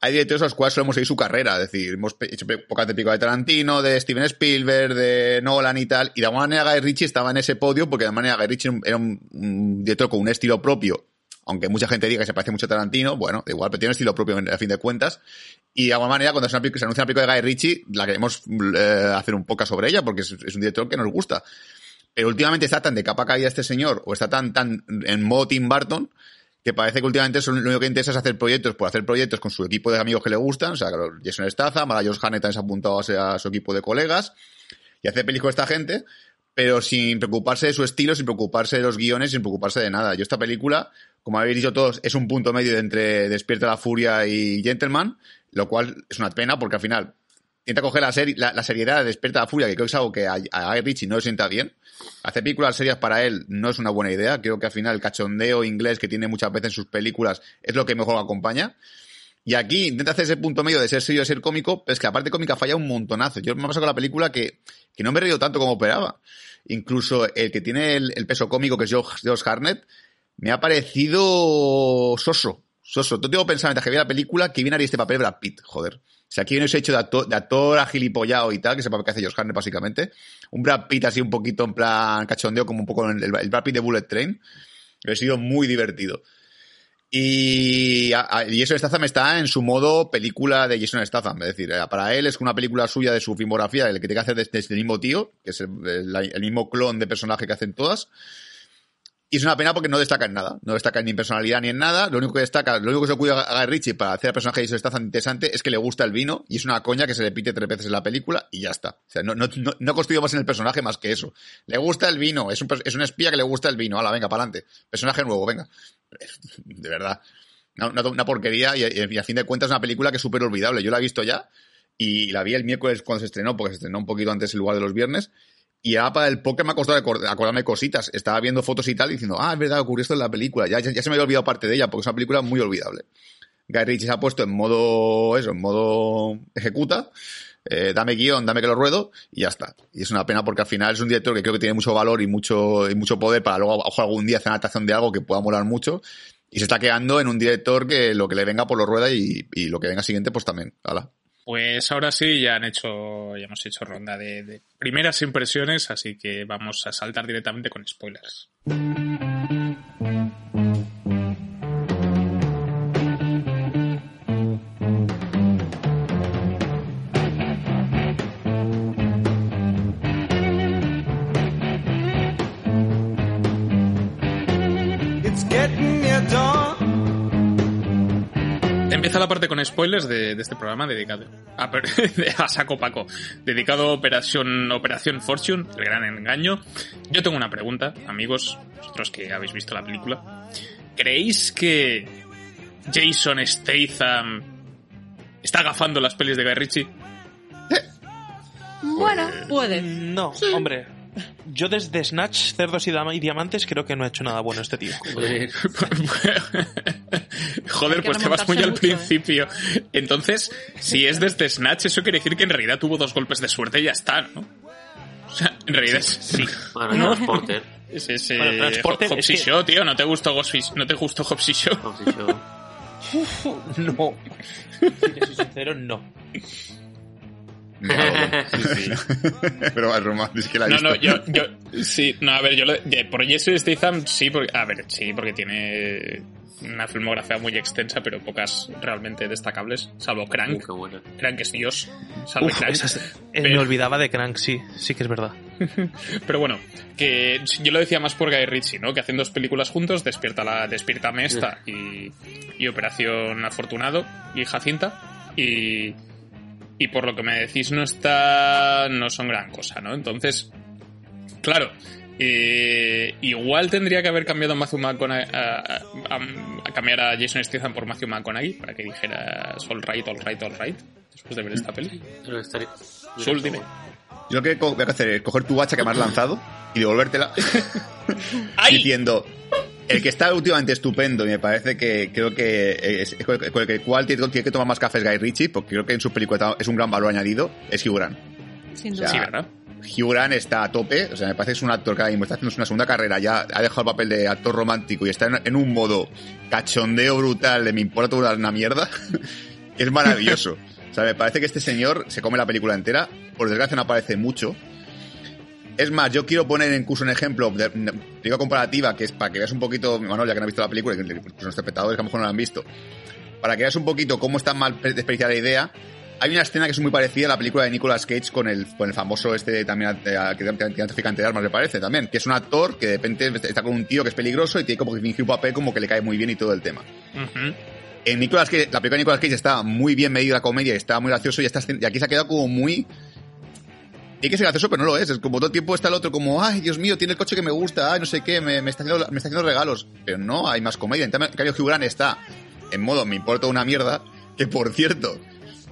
hay directores a los cuales solemos seguir su carrera. Es decir, hemos hecho pocas de pico de Tarantino, de Steven Spielberg, de Nolan y tal. Y de alguna manera Guy Ritchie estaba en ese podio porque de alguna manera Guy Ritchie era un, un director con un estilo propio. Aunque mucha gente diga que se parece mucho a Tarantino, bueno, igual, pero tiene un estilo propio a fin de cuentas. Y de alguna manera, cuando se, anuncia una película de Guy Ritchie, la queremos eh, hacer un poco sobre ella porque es, un director que nos gusta. Pero últimamente está tan de capa caída este señor, o está tan, tan en modo Tim Burton, que parece que últimamente son- lo único que interesa es hacer proyectos por hacer proyectos con su equipo de amigos que le gustan, o sea, Jason Statham, ahora Josh Hartnett también se ha apuntado a, su equipo de colegas, y hace pelis con esta gente, pero sin preocuparse de su estilo, sin preocuparse de los guiones, sin preocuparse de nada. Yo esta película, como habéis dicho todos, es un punto medio entre Despierta la Furia y Gentleman, lo cual es una pena porque al final intenta coger la, seri- la, la seriedad de Despierta la Furia, que creo que es algo que a, a Guy Ritchie no le sienta bien. Hacer películas serias para él no es una buena idea. Creo que al final el cachondeo inglés que tiene muchas veces en sus películas es lo que mejor lo acompaña. Y aquí intenta hacer ese punto medio de ser serio y ser cómico, pero es que la parte cómica falla un montonazo. Yo me ha pasado con la película que, que no me he reído tanto como esperaba. Incluso el que tiene el, el peso cómico, que es Josh, Hartnett, me ha parecido soso. Soso. Todo tengo pensado mientras que vi la película que bien haría este papel Brad Pitt, joder. O sea, aquí viene ese hecho de actor, de actor agilipollado y tal, que papel que hace Josh Hartnett básicamente. Un Brad Pitt así un poquito en plan cachondeo, como un poco el, el Brad Pitt de Bullet Train. Ha sido muy divertido. Y, y Jason Statham está en su modo película de Jason Statham. Es decir, eh, para él es una película suya de su filmografía, el que tiene que hacer desde el mismo tío, que es el- el mismo clon de personaje que hacen todas. Y es una pena porque no destaca en nada. No destaca ni en personalidad ni en nada. Lo único que destaca, lo único que se cuida a Guy Ritchie para hacer al personaje de Jason Statham interesante es que le gusta el vino y es una coña que se repite tres veces en la película y ya está. O sea, no, no, no, construido más en el personaje más que eso. Le gusta el vino, es un, es un espía que le gusta el vino. Hala, venga, para adelante. Personaje nuevo, venga. De verdad. Una, una- porquería y, y a fin de cuentas es una película que es súper olvidable. Yo la he visto ya y la vi el miércoles cuando se estrenó, porque se estrenó un poquito antes en lugar de los viernes. Y ahora para el póker me ha costado acor- acordarme cositas. Estaba viendo fotos y tal diciendo, ah, es verdad, ocurrió esto en la película. Ya, ya, ya se me había olvidado parte de ella porque es una película muy olvidable. Guy Ritchie se ha puesto en modo, eso, en modo ejecuta. eh, dame guion, dame que lo ruedo y ya está. Y es una pena porque al final es un director que creo que tiene mucho valor y mucho, y mucho poder para luego, ojo, algún día hacer una adaptación de algo que pueda molar mucho. Y se está quedando en un director que lo que le venga por lo rueda y, y lo que venga siguiente pues también. Hala. Pues ahora sí, ya han hecho, ya hemos hecho ronda de, de primeras impresiones, así que vamos a saltar directamente con spoilers. Empieza la parte con spoilers de, de este programa dedicado a, saco Paco, dedicado a Operación, Operación Fortune, el gran engaño. Yo tengo una pregunta, amigos, vosotros que habéis visto la película. ¿Creéis que Jason Statham está agafando las pelis de Guy Ritchie? Bueno, puede. No, hombre. Yo desde Snatch, Cerdos y, Diamantes creo que no he hecho nada bueno este tío. Joder. Pues te vas muy al ¿eh? principio. Entonces, si es desde Snatch, eso quiere decir que en realidad tuvo dos golpes de suerte y ya está, ¿no? O sea, en realidad es... Sí. Bueno, Transporter. Es ese Bueno, Transporter Hobbs y es que- Shaw, tío, ¿no te gustó y- ¿No te gustó Hobbs y Shaw? Hobbs y Shaw. No. Si te soy sincero, no. Sí, sí. Pero broma, es que la he No, visto. no, yo, yo, sí, no, a ver, yo lo, de- por Jason Statham sí, porque, a ver, sí, porque tiene una filmografía muy extensa, pero pocas realmente destacables, salvo Uh, Crank. qué buena. Crank es Dios, salvo Uf, Crank. eh, Pero- Me olvidaba de Crank, sí, sí que es verdad. Pero bueno, que yo lo decía más por Guy Ritchie, ¿no? Que hacen dos películas juntos, Despierta la Despiértame esta y, y Operación Afortunado y Jacinta y y por lo que me decís no está no son gran cosa, ¿no? Entonces, claro, eh, igual tendría que haber cambiado a Matthew McConaughey a, a- a- a cambiar a Jason Statham por Matthew McConaughey para que dijera all right, all right, all right después de ver esta peli. Pero estaría- Sul, dime. Yo lo que voy a hacer es coger tu hacha que me has lanzado y devolvértela diciendo el que está últimamente estupendo y me parece que creo que es, es con el- cual tiene, tiene que tomar más cafés Guy Ritchie porque creo que en sus películas es un gran valor añadido es Hugh Grant. Sin O duda. sea, Sí, ¿verdad? Hugh Grant está a tope, o sea, me parece que es un actor que ahora mismo está haciendo una segunda carrera, ya ha dejado el papel de actor romántico y está en, en un modo cachondeo brutal de me importa toda una mierda. Es maravilloso. O sea, me parece que este señor se come la película entera. Por desgracia no aparece mucho. Es más, yo quiero poner incluso un ejemplo de, película comparativa que es para que veas un poquito, bueno, ya que no has visto la película, que los espectadores que a lo mejor no la han visto, para que veas un poquito cómo está mal desperdiciada la idea. Hay una escena que es muy parecida a la película de Nicolas Cage con el, con el famoso este también eh, que traficante de armas, me parece también, que es un actor que de repente está con un tío que es peligroso y tiene como que fingir un papel como que le cae muy bien y todo el tema. En Nicolas Cage, la película de Nicolas Cage está muy bien medida la comedia, y está muy gracioso y aquí se ha quedado como muy... Tiene que ser gracioso, pero no lo es. Es como todo el tiempo está el otro como, ay, Dios mío, tiene el coche que me gusta, ay, no sé qué, me, me está, haciendo, me está haciendo regalos. Pero no, hay más comedia. En cambio, Hugh Grant está en modo, me importa una mierda, que por cierto,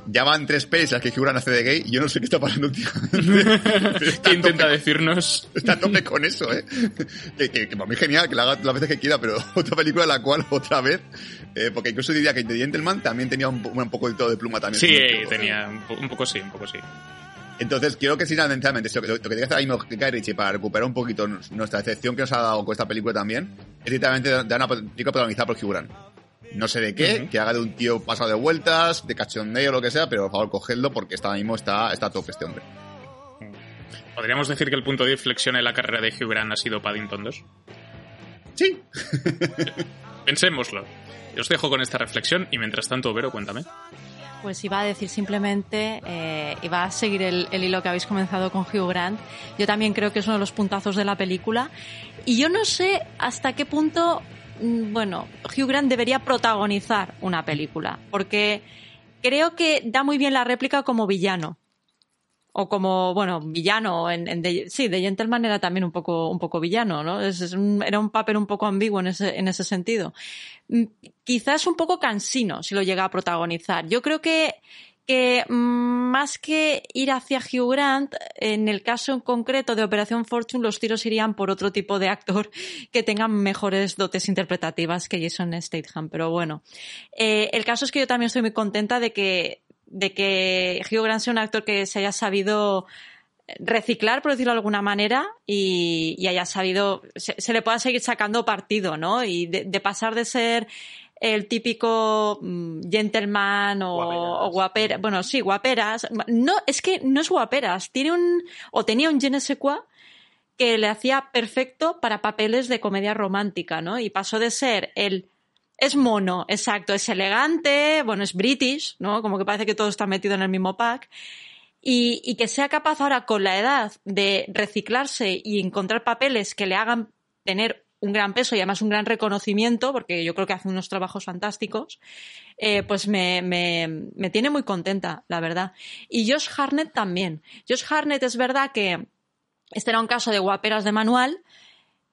ya van tres pelis las que Hugh Grant hace de gay y yo no sé qué está pasando últimamente. ¿Qué intenta tope- decirnos? Está a tope con eso, ¿eh? Que, que, que para mí es genial, que la haga las veces que quiera, pero otra película la cual otra vez, eh, porque incluso diría que The Gentleman también tenía un, un poco de todo de pluma también. Sí, Un poco. tenía un poco sí, un poco sí. Entonces, quiero que sinceramente, lo, que- lo que hacer ahí Guy Ritchie para recuperar un poquito nuestra decepción que nos ha dado con esta película también, es directamente dar una película protagonizada por Hugh Grant. No sé de qué, que haga de un tío pasado de vueltas, de cachondeo o lo que sea, pero por favor, cogedlo porque está mismo está, está a tope este hombre. ¿Podríamos decir que el punto de inflexión en la carrera de Hugh Grant ha sido Paddington 2? Sí. Pensémoslo. Yo os dejo con esta reflexión y mientras tanto, Vero, cuéntame. Pues iba a decir simplemente, eh, iba a seguir el, el hilo que habéis comenzado con Hugh Grant. Yo también creo que es uno de los puntazos de la película. Y yo no sé hasta qué punto, mm, bueno, Hugh Grant debería protagonizar una película. Porque creo que da muy bien la réplica como villano. O como, bueno, villano. The- sí, The Gentleman era también un poco, un poco villano, ¿no? Era un papel un poco ambiguo en ese, en ese sentido. Mm, Quizás un poco cansino si lo llega a protagonizar. Yo creo que, que mm, más que ir hacia Hugh Grant, en el caso en concreto de Operación Fortune, los tiros irían por otro tipo de actor que tengan mejores dotes interpretativas que Jason Statham. Pero bueno, Eh, el caso es que yo también estoy muy contenta de que, de que Hugh Grant sea un actor que se haya sabido reciclar, por decirlo de alguna manera, y, y haya sabido, se, se le pueda seguir sacando partido, ¿no? Y de, de pasar de ser el típico mm, gentleman o, o guapera, bueno, sí, guaperas. No, es que no es guaperas, tiene un, o tenía un je ne sais quoi que le hacía perfecto para papeles de comedia romántica, ¿no? Y pasó de ser el es mono, exacto, es elegante, bueno, es british, ¿no? Como que parece que todo está metido en el mismo pack. Y, y que sea capaz ahora con la edad de reciclarse y encontrar papeles que le hagan tener un gran peso y además un gran reconocimiento, porque yo creo que hace unos trabajos fantásticos, eh, pues me, me, me tiene muy contenta, la verdad. Y Josh Harnett también. Josh Harnett es verdad que este era un caso de guaperas de manual,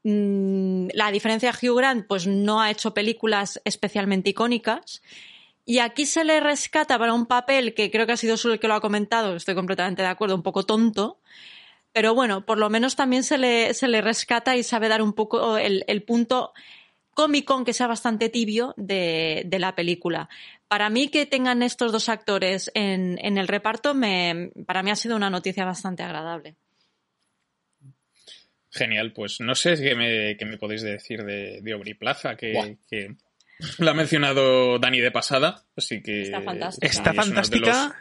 Mm, la diferencia Hugh Grant, pues no ha hecho películas especialmente icónicas. Y aquí se le rescata para un papel que creo que ha sido solo el que lo ha comentado, estoy completamente de acuerdo, un poco tonto. Pero bueno, por lo menos también se le, se le rescata y sabe dar un poco el, el punto cómico, aunque sea bastante tibio, de, de la película. Para mí que tengan estos dos actores en, en el reparto, me, para mí ha sido una noticia bastante agradable. Genial, pues no sé qué me, qué me podéis decir de, de Aubrey Plaza, que, que lo ha mencionado Dani de pasada, así que... Está fantástica. Está fantástica, los-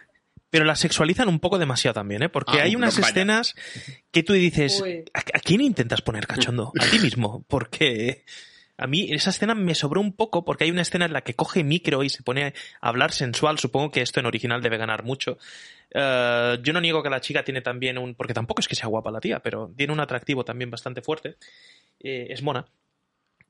pero la sexualizan un poco demasiado también, ¿eh? Porque Ah, hay unas vaya. escenas que tú dices, Uy. ¿a, a quién intentas poner cachondo? A ti mismo, porque a mí esa escena me sobró un poco porque hay una escena en la que coge micro y se pone a hablar sensual. Supongo que esto en original debe ganar mucho. Eh, yo no niego que la chica tiene también un, porque tampoco es que sea guapa la tía, pero tiene un atractivo también bastante fuerte. Eh, es mona.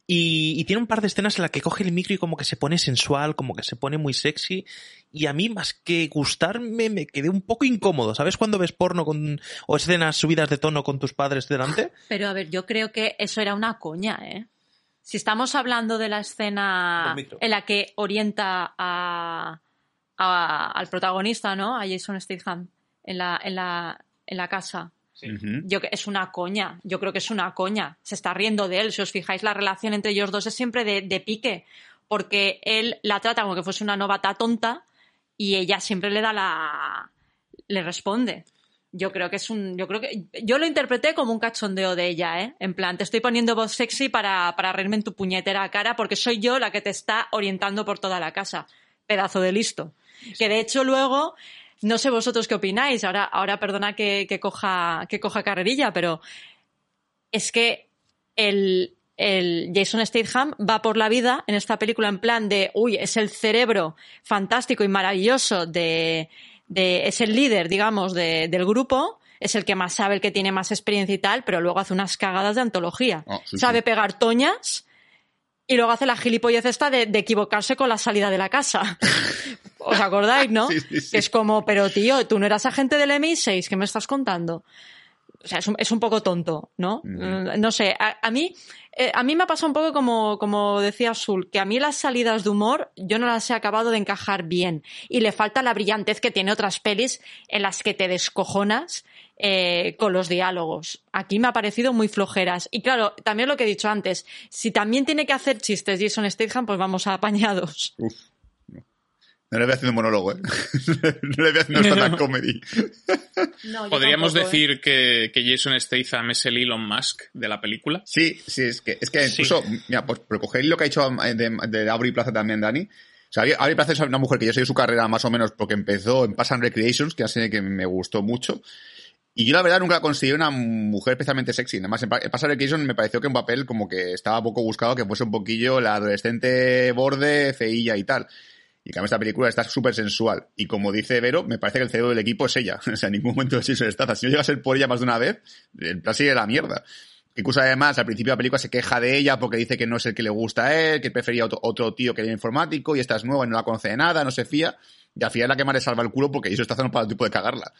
Y, y tiene un par de escenas en las que coge el micro y como que se pone sensual, como que se pone muy sexy. Y a mí, más que gustarme, me quedé un poco incómodo. ¿Sabes cuando ves porno con, o escenas subidas de tono con tus padres delante? Pero a ver, yo creo que eso era una coña, ¿eh? Si estamos hablando de la escena en la que orienta a, a- al protagonista, ¿no? A Jason Statham en la, en la, en la casa. Ujú. Yo que es una coña, yo creo que es una coña. Se está riendo de él. Si os fijáis, la relación entre ellos dos es siempre de, de pique, porque él la trata como que fuese una novata tonta y ella siempre le da la. le responde. Yo creo que es un. Yo creo que. Yo lo interpreté como un cachondeo de ella, ¿eh? En plan, te estoy poniendo voz sexy para, para reírme en tu puñetera cara porque soy yo la que te está orientando por toda la casa. pedazo de listo. Que de hecho luego, no sé vosotros qué opináis, ahora, ahora perdona que, que coja, que coja carrerilla, pero es que el, el Jason Statham va por la vida en esta película en plan de, uy, es el cerebro fantástico y maravilloso de, de es el líder, digamos, de- del grupo, es el que más sabe, el que tiene más experiencia y tal, pero luego hace unas cagadas de antología. Ah, sí, sabe sí. pegar toñas y luego hace la gilipollez esta de, de equivocarse con la salida de la casa. ¿Os acordáis, no? Sí, es como, pero tío, tú no eras agente del MI6, ¿qué me estás contando? O sea, es un, es un poco tonto, ¿no? Mm, No sé, a, a mí, eh, a mí me ha pasado un poco como, como decía Sul, que a mí las salidas de humor yo no las he acabado de encajar bien y le falta la brillantez que tiene otras pelis en las que te descojonas eh, con los diálogos. Aquí me ha parecido muy flojeras. Y claro, también lo que he dicho antes, si también tiene que hacer chistes Jason Statham, pues vamos apañados. Uf, no. Le voy haciendo monólogo, ¿eh? no le voy haciendo stand-up comedy. No, Podríamos tampoco, ¿eh? decir que, que Jason Statham es el Elon Musk de la película. Sí, sí, es que, es que incluso, mira, pues por coger lo que ha dicho eh, de, de Aubrey Plaza también, Dani. O sea, Aubrey- Aubrey Plaza es una mujer que yo sé su carrera más o menos porque empezó en Pass and Recreations, que así que me gustó mucho. Y yo la verdad nunca conseguí una mujer especialmente sexy. Nada más en Pa- en Pass and Recreations me pareció que un papel como que estaba poco buscado, que fuese un poquillo la adolescente borde, feilla y tal. Y en esta película está súper sensual. Y como dice Vero, me parece que el cerebro del equipo es ella. O sea, en ningún momento es Jason Statham. Si no llega a ser por ella más de una vez, el plan sigue la mierda. Incluso además, al principio de la película se queja de ella porque dice que no es el que le gusta a él, que prefería otro, otro tío que era informático y esta es nueva y no la conoce de nada, no se fía. Y al final la que más le salva el culo porque Jason Statham no para el tipo de cagarla.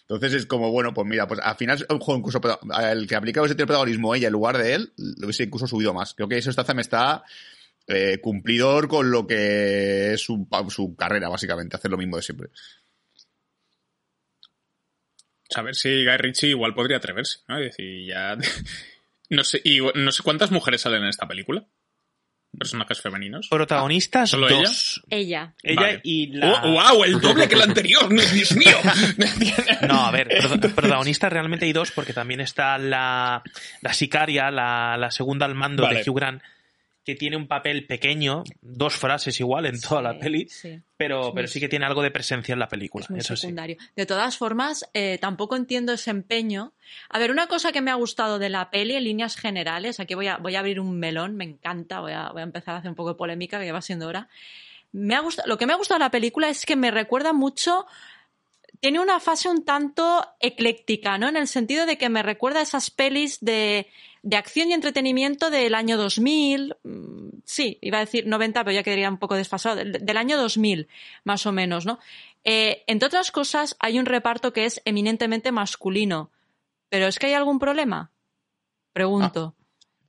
Entonces es como, bueno, pues mira, pues al final, incluso el que aplica ese tipo de protagonismo ella en lugar de él, lo hubiese incluso subido más. Creo que Jason Statham está eh, cumplidor con lo que es su, su carrera, básicamente, hacer lo mismo de siempre. A ver si Guy Ritchie igual podría atreverse, ¿no? Es decir, ya... No sé, y no sé cuántas mujeres salen en esta película. Personajes femeninos. Protagonistas ¿Solo dos. Ella. Ella Vale. y la... ¡Oh, wow! El doble que el anterior. ¡No, ¡Dios mío! No, a ver, pro- protagonistas realmente hay dos, porque también está la, la sicaria, la, la segunda al mando Vale. de Hugh Grant, que tiene un papel pequeño, dos frases igual en toda la peli, sí. pero, pero sí que tiene algo de presencia en la película, Es muy eso sí. secundario. De todas formas, eh, tampoco entiendo ese empeño. A ver, una cosa que me ha gustado de la peli en líneas generales, aquí voy a, voy a abrir un melón, me encanta, voy a, voy a empezar a hacer un poco de polémica, que ya va siendo hora. Me ha gustado, lo que me ha gustado de la película es que me recuerda mucho tiene una fase un tanto ecléctica, ¿no? En el sentido de que me recuerda a esas pelis de, de acción y entretenimiento del año 2000. mm, Sí, iba a decir 90, pero ya quedaría un poco desfasado. Del, del año 2000, más o menos, ¿no? Eh, entre otras cosas, hay un reparto que es eminentemente masculino. ¿Pero es que hay algún problema? Pregunto.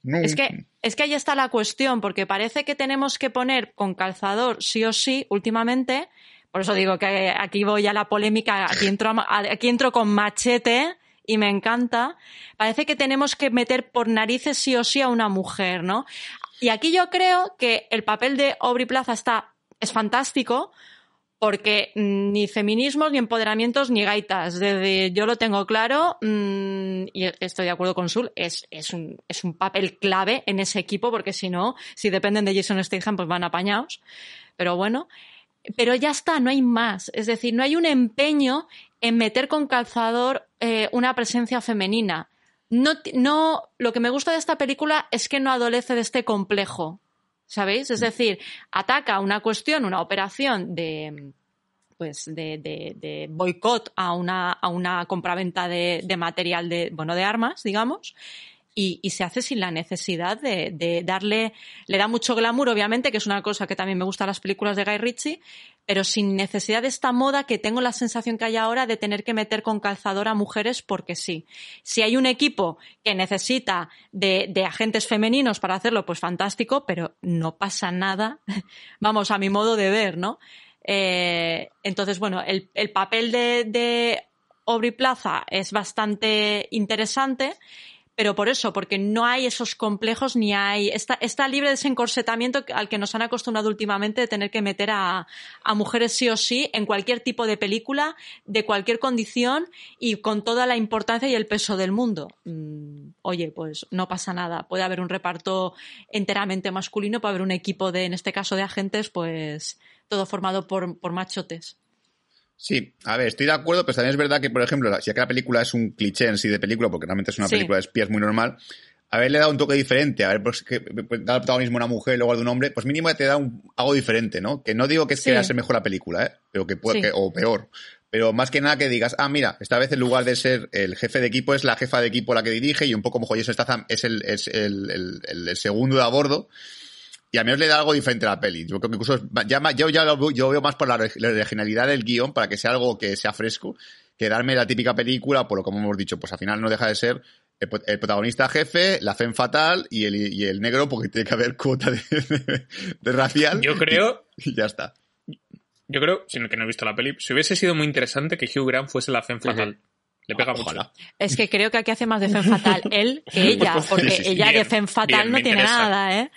No, Es que, es que ahí está la cuestión, porque parece que tenemos que poner con calzador sí o sí últimamente. Por eso digo que aquí voy a la polémica, aquí entro, aquí entro con machete y me encanta. Parece que tenemos que meter por narices sí o sí a una mujer, ¿no? Y aquí yo creo que el papel de Aubrey Plaza está, es fantástico, porque ni feminismos, ni empoderamientos, ni gaitas. Desde yo lo tengo claro mm, y estoy de acuerdo con Sul, es, es, un, es un papel clave en ese equipo, porque si no, si dependen de Jason Statham, pues van apañados. Pero bueno, pero ya está, no hay más. Es decir, no hay un empeño en meter con calzador eh, una presencia femenina. No, no, lo que me gusta de esta película es que no adolece de este complejo. ¿Sabéis? Es decir, ataca una cuestión, una operación de pues de, de- de boicot a una, a una compraventa de, de material de, bueno, de armas, digamos, y, se hace sin la necesidad de, darle, le da mucho glamour, obviamente, que es una cosa que también me gusta las películas de Guy Ritchie, pero sin necesidad de esta moda que tengo la sensación que hay ahora de tener que meter con calzador a mujeres porque sí. Si hay un equipo que necesita de, de agentes femeninos para hacerlo, pues fantástico, pero no pasa nada, vamos, a mi modo de ver, ¿no? Eh, entonces, bueno, el, el papel de, de Aubrey Plaza es bastante interesante, pero por eso, porque no hay esos complejos ni hay. Está, está libre de ese encorsetamiento al que nos han acostumbrado últimamente de tener que meter a, a mujeres sí o sí en cualquier tipo de película, de cualquier condición y con toda la importancia y el peso del mundo. Mm, oye, pues no pasa nada. Puede haber un reparto enteramente masculino, puede haber un equipo de, en este caso, de agentes, pues todo formado por, por machotes. Sí, a ver, estoy de acuerdo, pero también es verdad que, por ejemplo, si acá la película es un cliché en sí de película, porque realmente es una Sí. película de espías muy normal, haberle dado un toque diferente, a ver, pues que pues, da el protagonismo a una mujer luego al de un hombre, pues mínimo te da un, algo diferente, ¿no? Que no digo que es Sí. que sea mejor la película, ¿eh? Pero que puede, Sí. que- o peor. Pero más que nada que digas, ah, mira, esta vez en lugar de ser el jefe de equipo, es la jefa de equipo la que dirige y un poco como Jason Statham es el, es el, el- el- el segundo de a bordo. Y al menos le da algo diferente a la peli. Yo creo que incluso es- ya, yo ya lo yo veo más por la, la originalidad del guion para que sea algo que sea fresco que darme la típica película, por lo como hemos dicho, pues al final no deja de ser el, el protagonista jefe, la femme fatal y el, y el negro porque tiene que haber cuota de, de- de racial. Yo creo, Y ya está. yo creo, sino que no he visto la peli, si hubiese sido muy interesante que Hugh Grant fuese la femme fatal. Le pega mucho. Ojalá. Es que creo que aquí hace más de Femme Fatal él que ella, porque Sí, sí, sí. ella Bien, de Femme Fatal bien, no tiene interesa. nada, ¿eh?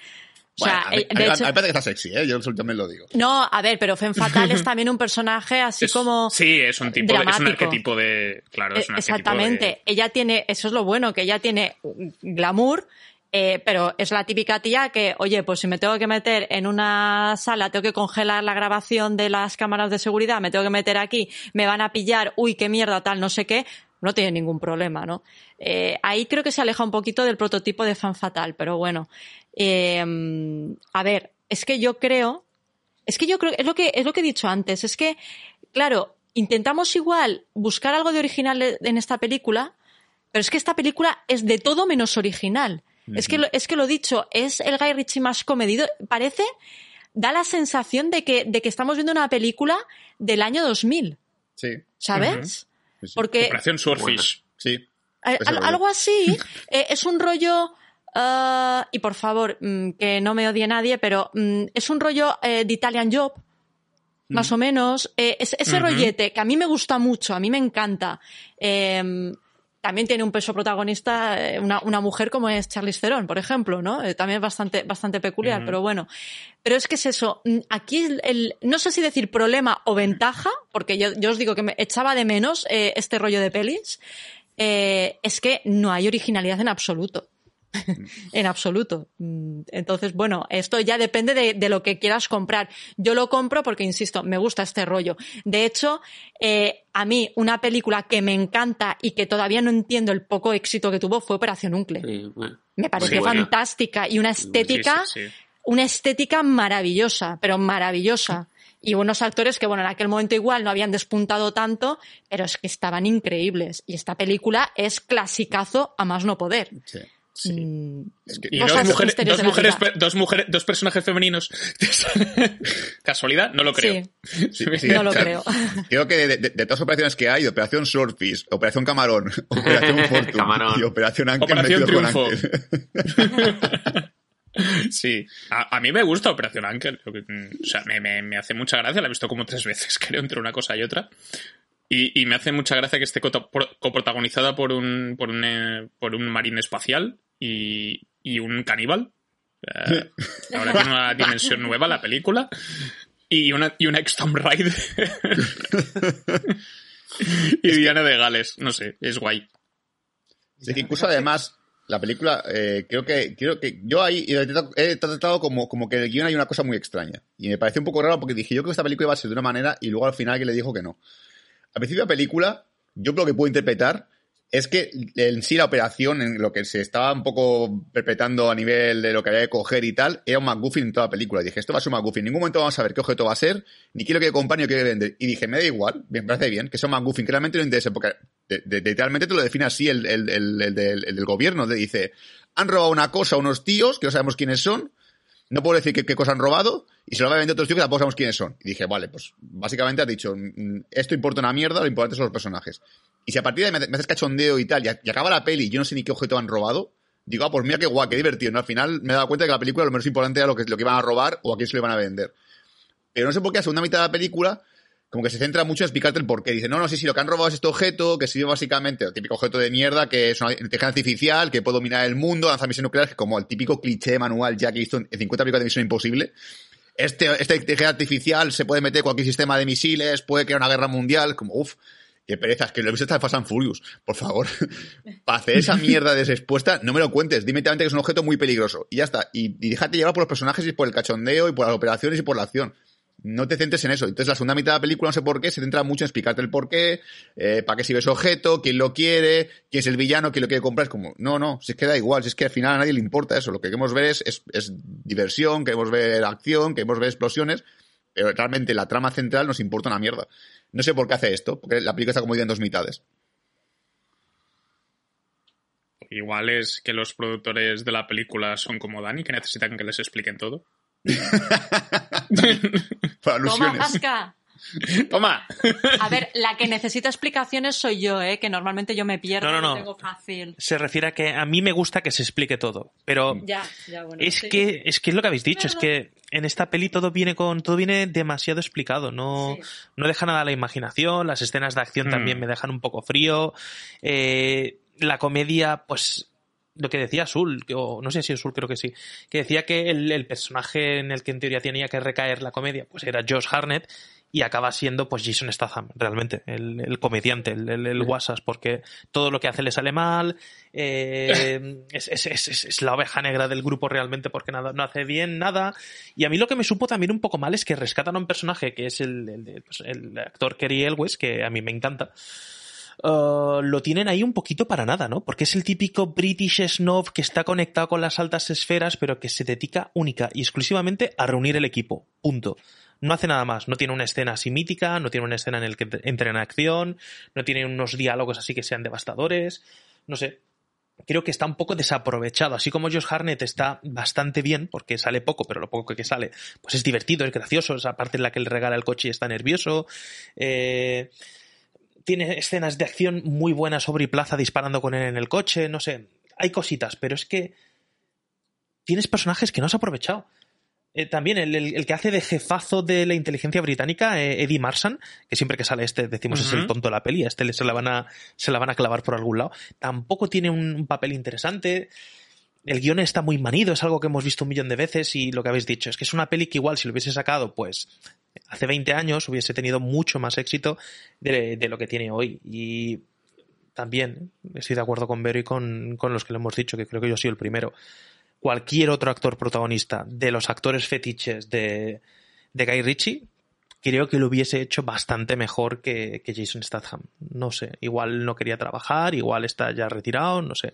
O sea, Bueno, a mí- eh, a mí- de a hecho, mí me parece que está sexy, ¿eh? Yo también lo digo. no, a ver, pero Femme Fatal es también un personaje así Es- como Sí, es un tipo, de- es un dramático. arquetipo de. Claro, es un Exactamente. de- Ella tiene, eso es lo bueno, que ella tiene glamour, eh, pero es la típica tía que, oye, pues si me tengo que meter en una sala, tengo que congelar la grabación de las cámaras de seguridad, me tengo que meter aquí, me van a pillar, uy, qué mierda, tal, no sé qué, no tiene ningún problema, ¿no? Eh, ahí creo que se aleja un poquito del prototipo de fan fatal, pero bueno. Eh, a ver, es que yo creo, es que yo creo, es lo que, es lo que he dicho antes, es que, claro, intentamos igual buscar algo de original en esta película, pero es que esta película es de todo menos original. Es que lo, es que lo dicho, es el Guy Ritchie más comedido. Parece, da la sensación de que, de que estamos viendo una película del año 2000, Sí. ¿sabes? Sí, sí. Porque Operación Swordfish. Sí. eh, al- algo así eh, es un rollo. Ah, y por favor, mm, que no me odie nadie, pero mm, es un rollo eh, de Italian Job, más o menos. Eh, es- ese rollete que a mí me gusta mucho, a mí me encanta. Eh, también tiene un peso protagonista eh, una, una mujer como es Charlize Theron, por ejemplo, ¿no? También es bastante, bastante peculiar, pero bueno. Pero es que es eso. mm, Aquí el, el- no sé si decir problema o ventaja, porque yo, yo os digo que me echaba de menos eh, este rollo de pelis, eh, es que no hay originalidad en absoluto. en absoluto. Mm, Entonces, bueno, esto ya depende de, de lo que quieras comprar. Yo lo compro porque, insisto, me gusta este rollo. De hecho, eh, a mí una película que me encanta y que todavía no entiendo el poco éxito que tuvo fue Operación Uncle. Sí, bueno. Me pareció Sí, bueno. fantástica y una estética, sí. una estética maravillosa, pero maravillosa. Y unos actores que, bueno, en aquel momento igual no habían despuntado tanto, pero es que estaban increíbles. Y esta película es clasicazo a más no poder. Sí. Mm, Es que- Y dos mujeres, dos, mujeres, dos mujeres, dos personajes femeninos. ¿Casualidad? No lo creo. Sí. Sí, No lo o sea, creo. Creo que de, de- de todas las operaciones que hay, Operación Swordfish, Operación Camarón, Operación Fortune Camarón. y Operación con Triunfo. Ángel. Sí, a, a mí me gusta Operación que- mm, O sea, me, me- me hace mucha gracia. La he visto como tres veces, creo, entre una cosa y otra. Y, y me hace mucha gracia que esté coprotagonizada por un, por un, eh, por un marine espacial y, y un caníbal. Eh, ahora tiene una dimensión nueva la película. Y una, y una Raider. y Diana de Gales. No sé, es guay. Sí, que incluso además, la película, eh, creo que, creo que yo ahí he tratado- he tratado como, como que en el guion hay una cosa muy extraña. Y me pareció un poco raro porque dije, yo creo que esta película iba a ser de una manera y luego al final que le dijo que no. Al principio de la película, yo lo que puedo interpretar es que en sí la operación, en lo que se estaba un poco perpetrando a nivel de lo que había que coger y tal, era un McGuffin en toda la película. dije, esto va a ser un McGuffin. En ningún momento vamos a ver qué objeto va a ser, ni quiero que comprar, ni quiero que vender. Y dije, me da igual, me parece bien, que sea un McGuffin, realmente no interesa, porque literalmente te lo define así el, el, el del gobierno. Te dice, han robado una cosa a unos tíos, que no sabemos quiénes son, no puedo decir qué, qué cosa han robado, y se lo va a vender a otros tíos que tampoco sabemos quiénes son. Y dije, vale, pues básicamente has dicho, mm, esto importa una mierda, lo importante son los personajes. Y si a partir de ahí me, haces cachondeo y tal, y acaba la peli y yo no sé ni qué objeto han robado, digo, ah, pues mira qué guay, qué divertido. ¿no? Al final me he dado cuenta de que la película lo menos importante era lo que, lo que iban a robar o a quién se lo iban a vender. Pero no sé por qué a segunda mitad de la película como que se centra mucho en explicarte el porqué. Dice, no, no, sí, sí, lo que han robado es este objeto, que sirve básicamente, el típico objeto de mierda, que es una inteligencia artificial, que puede dominar el mundo, lanzar misiones nucleares, como el típico cliché manual ya que he en 50 películas de Misión Imposible. Este, esta inteligencia artificial se puede meter cualquier sistema de misiles, puede crear una guerra mundial, como, uff, qué pereza, es que lo he visto hasta Fast and Furious, por favor. Para hacer esa mierda desexpuesta, no me lo cuentes, dime que es un objeto muy peligroso. Y ya está. Y, y déjate llevar por los personajes y por el cachondeo y por las operaciones y por la acción. No te centres en eso. Entonces, la segunda mitad de la película, no sé por qué, se centra mucho en explicarte el por qué, eh, para qué sirve ese objeto, quién lo quiere, quién es el villano, quién lo quiere comprar. Es como, no, no, si es que da igual, si es que al final a nadie le importa eso. Lo que queremos ver es, es, diversión, queremos ver acción, queremos ver explosiones, pero realmente la trama central nos importa una mierda. No sé por qué hace esto, porque la película está como dividida en dos mitades. Igual es que los productores de la película son como Dani, que necesitan que les expliquen todo. Para Toma. Pasca. Toma. A ver, la que necesita explicaciones soy yo, ¿eh? que normalmente yo me pierdo. No, no, no. tengo fácil. Se refiere a que a mí me gusta que se explique todo, pero Ya, ya, bueno. es sí. que es que es lo que habéis dicho, es que en esta peli todo viene con todo viene demasiado explicado, no Sí. no deja nada a la imaginación, las escenas de acción Hmm. también me dejan un poco frío, eh, la comedia, pues lo que decía Sul, o no sé si es Sul, creo que sí, que decía que el, el personaje en el que en teoría tenía que recaer la comedia, pues era Josh Harnett y acaba siendo pues Jason Statham, realmente, el, el comediante, el, el, el guasas, porque todo lo que hace le sale mal, eh, es, es, es, es- es la oveja negra del grupo realmente porque nada, no hace bien nada. Y a mí lo que me supo también un poco mal es que rescatan a un personaje que es el, pues, el actor Kerry Elwes, que a mí me encanta. Uh, lo tienen ahí un poquito para nada, ¿no? Porque es el típico British snob que está conectado con las altas esferas, pero que se dedica única y exclusivamente a reunir el equipo. Punto. No hace nada más. No tiene una escena así mítica, no tiene una escena en la que entre en acción, no tiene unos diálogos así que sean devastadores. No sé. Creo que está un poco desaprovechado. Así como Josh Harnett está bastante bien, porque sale poco, pero lo poco que sale, pues es divertido, es gracioso. Esa parte en la que le regala el coche y está nervioso. Eh, tiene escenas de acción muy buenas sobre y plaza disparando con él en el coche, no sé, hay cositas, pero es que tienes personajes que no has aprovechado. Eh, también el, el- el que hace de jefazo de la inteligencia británica, eh, Eddie Marsan, que siempre que sale este decimos es el tonto de la peli, a este se la van a, se la van a clavar por algún lado, tampoco tiene un, un papel interesante. El guion está muy manido, es algo que hemos visto un millón de veces y lo que habéis dicho es que es una peli que igual si lo hubiese sacado pues hace 20 años hubiese tenido mucho más éxito de, lo que tiene hoy. Y también estoy de acuerdo con Vero y con, con los que le hemos dicho, que creo que yo soy el primero. Cualquier otro actor protagonista de los actores fetiches de, de Guy Ritchie, creo que lo hubiese hecho bastante mejor que, que Jason Statham. No sé, igual no quería trabajar, igual está ya retirado, no sé.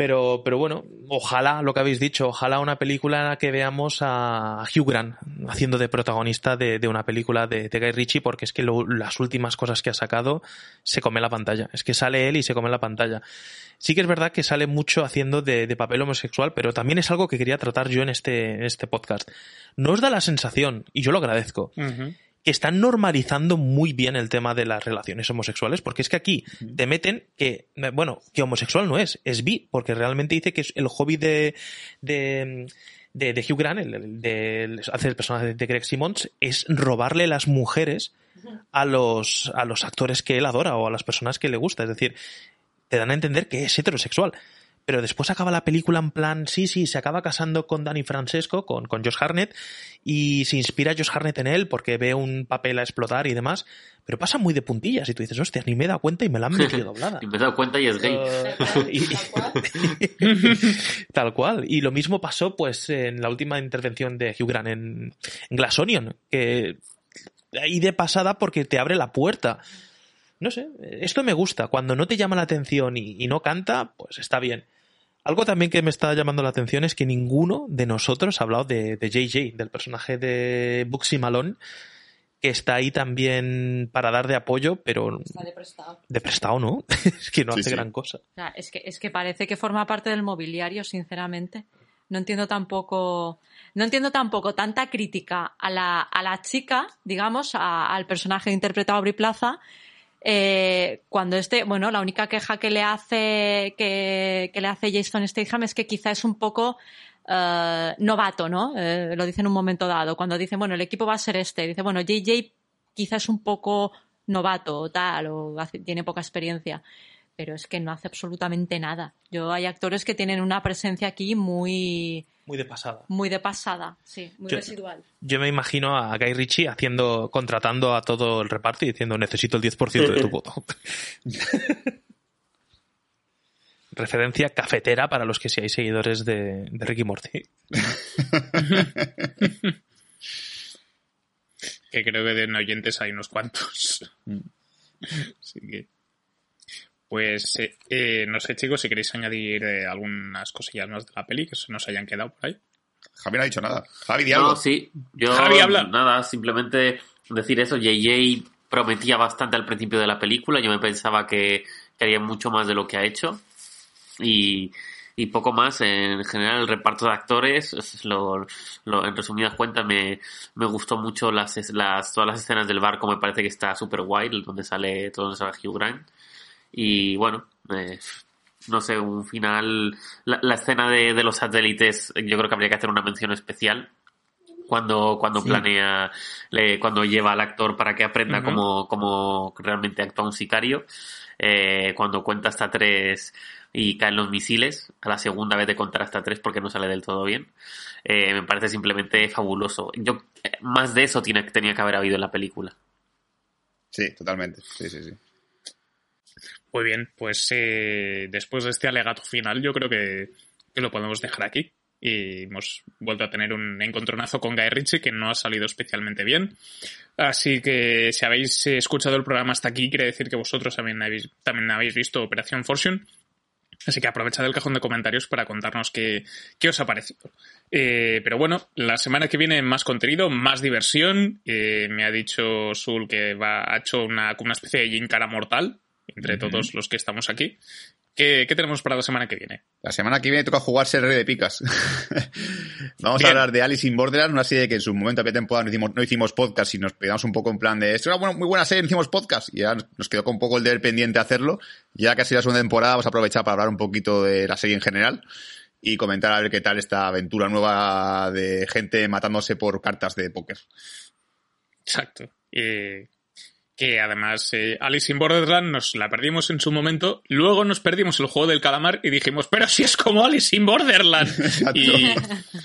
Pero, pero bueno, ojalá, lo que habéis dicho, ojalá una película en la que veamos a Hugh Grant haciendo de protagonista de, una película de, de Guy Ritchie, porque es que las últimas cosas que ha sacado se come la pantalla. Es que sale él y se come la pantalla. Sí que es verdad que sale mucho haciendo de, papel homosexual, pero también es algo que quería tratar yo en este, en este podcast. No os da la sensación, y yo lo agradezco. Que están normalizando muy bien el tema de las relaciones homosexuales, porque es que aquí te meten que, bueno, que homosexual no es, es bi, porque realmente dice que es el hobby de, de, de, de Hugh Grant, el, el- de, el- hace el personaje de Greg Simmons, es robarle las mujeres a los, a los actores que él adora o a las personas que le gusta, es decir, te dan a entender que es heterosexual. Pero después acaba la película en plan, sí, sí, se acaba casando con Danny Francesco, con, con Josh Harnett, y se inspira Josh Harnett en él porque ve un papel a explotar y demás, pero pasa muy de puntillas y tú dices, hostia, ni me he dado cuenta y me la han metido doblada. Y me he dado cuenta y es gay. Eh, y- Tal cual. Y lo mismo pasó pues en la última intervención de Hugh Grant en, en Glass Onion, que ahí de pasada porque te abre la puerta. No sé, esto me gusta. Cuando no te llama la atención y, y no canta, pues está bien. Algo también que me está llamando la atención es que ninguno de nosotros ha hablado de, de JJ, del personaje de Buxy Malone, que está ahí también para dar de apoyo, pero Está de prestado. de prestado, ¿no? es que no Sí, hace sí. gran cosa. O sea, es que, es que parece que forma parte del mobiliario, sinceramente. No entiendo tampoco. No entiendo tampoco tanta crítica a la, a la chica, digamos, a- al personaje interpretado a Brie Plaza. Eh, cuando este, bueno, la única queja que le hace, que, le hace Jason Statham es que quizá es un poco eh, novato, ¿no? Eh, lo dice en un momento dado. Cuando dice, bueno, el equipo va a ser este, dice, bueno, JJ quizá es un poco novato o tal, o tiene poca experiencia pero es que no hace absolutamente nada. Yo hay actores que tienen una presencia aquí muy Muy de pasada. muy de pasada, sí, muy Yo- residual. Yo me imagino a Guy Ritchie haciendo, contratando a todo el reparto y diciendo necesito el 10% de tu voto. Referencia cafetera para los que seáis seguidores de, de Ricky Morty. que creo que de oyentes hay unos cuantos. Así que. Pues eh, eh, no sé, chicos, si queréis añadir eh, algunas cosillas más de la peli que se nos hayan quedado por ahí. Javi no ha dicho nada. Javi, di algo. No, sí. Yo, Javi, habla. Nada, simplemente decir eso. JJ prometía bastante al principio de la película. Yo me pensaba que, que haría mucho más de lo que ha hecho. Y, y poco más. En general, el reparto de actores, es lo, lo- en resumidas cuentas, me, me gustó mucho las, las, todas las escenas del barco. Me parece que está súper guay, donde sale, todo donde sale Hugh Grant. Y bueno, eh, no sé, un final. La, la escena de, de los satélites, yo creo que habría que hacer una mención especial. Cuando, cuando Sí. planea, le- cuando lleva al actor para que aprenda Ujú. cómo, cómo realmente actúa un sicario. Eh, cuando cuenta hasta tres y caen los misiles, a la segunda vez de contar hasta tres porque no sale del todo bien. Eh, me parece simplemente fabuloso. Yo, eh, más de eso tiene, tenía que haber habido en la película. Sí, totalmente. Sí, sí, sí. Muy bien, pues eh, después de este alegato final, yo creo que, que lo podemos dejar aquí. Y hemos vuelto a tener un encontronazo con Guy Ritchie que no ha salido especialmente bien. Así que si habéis eh, escuchado el programa hasta aquí, quiere decir que vosotros también habéis, también habéis visto Operación Fortune. Así que aprovechad el cajón de comentarios para contarnos qué, qué os ha parecido. Eh, pero bueno, la semana que viene más contenido, más diversión. Eh, me ha dicho Sul que va, ha hecho una, una especie de gincana mortal entre todos los que estamos aquí. ¿Qué, qué tenemos para la semana que viene? La semana que viene toca jugarse el Rey de Picas. Vamos Bien. a hablar de Alice in Borderland, una serie que en su momento había temporada no hicimos, no hicimos podcast y nos pegamos un poco en plan de esto es una buena- muy buena serie, no hicimos podcast y ya nos quedó con un poco el deber pendiente hacerlo. Ya casi la segunda temporada vamos a aprovechar para hablar un poquito de la serie en general y comentar a ver qué tal esta aventura nueva de gente matándose por cartas de póker. Exacto. Eh, que además eh, Alice in Borderland nos la perdimos en su momento, luego nos perdimos el juego del calamar y dijimos, pero si es como Alice in Borderland. Y,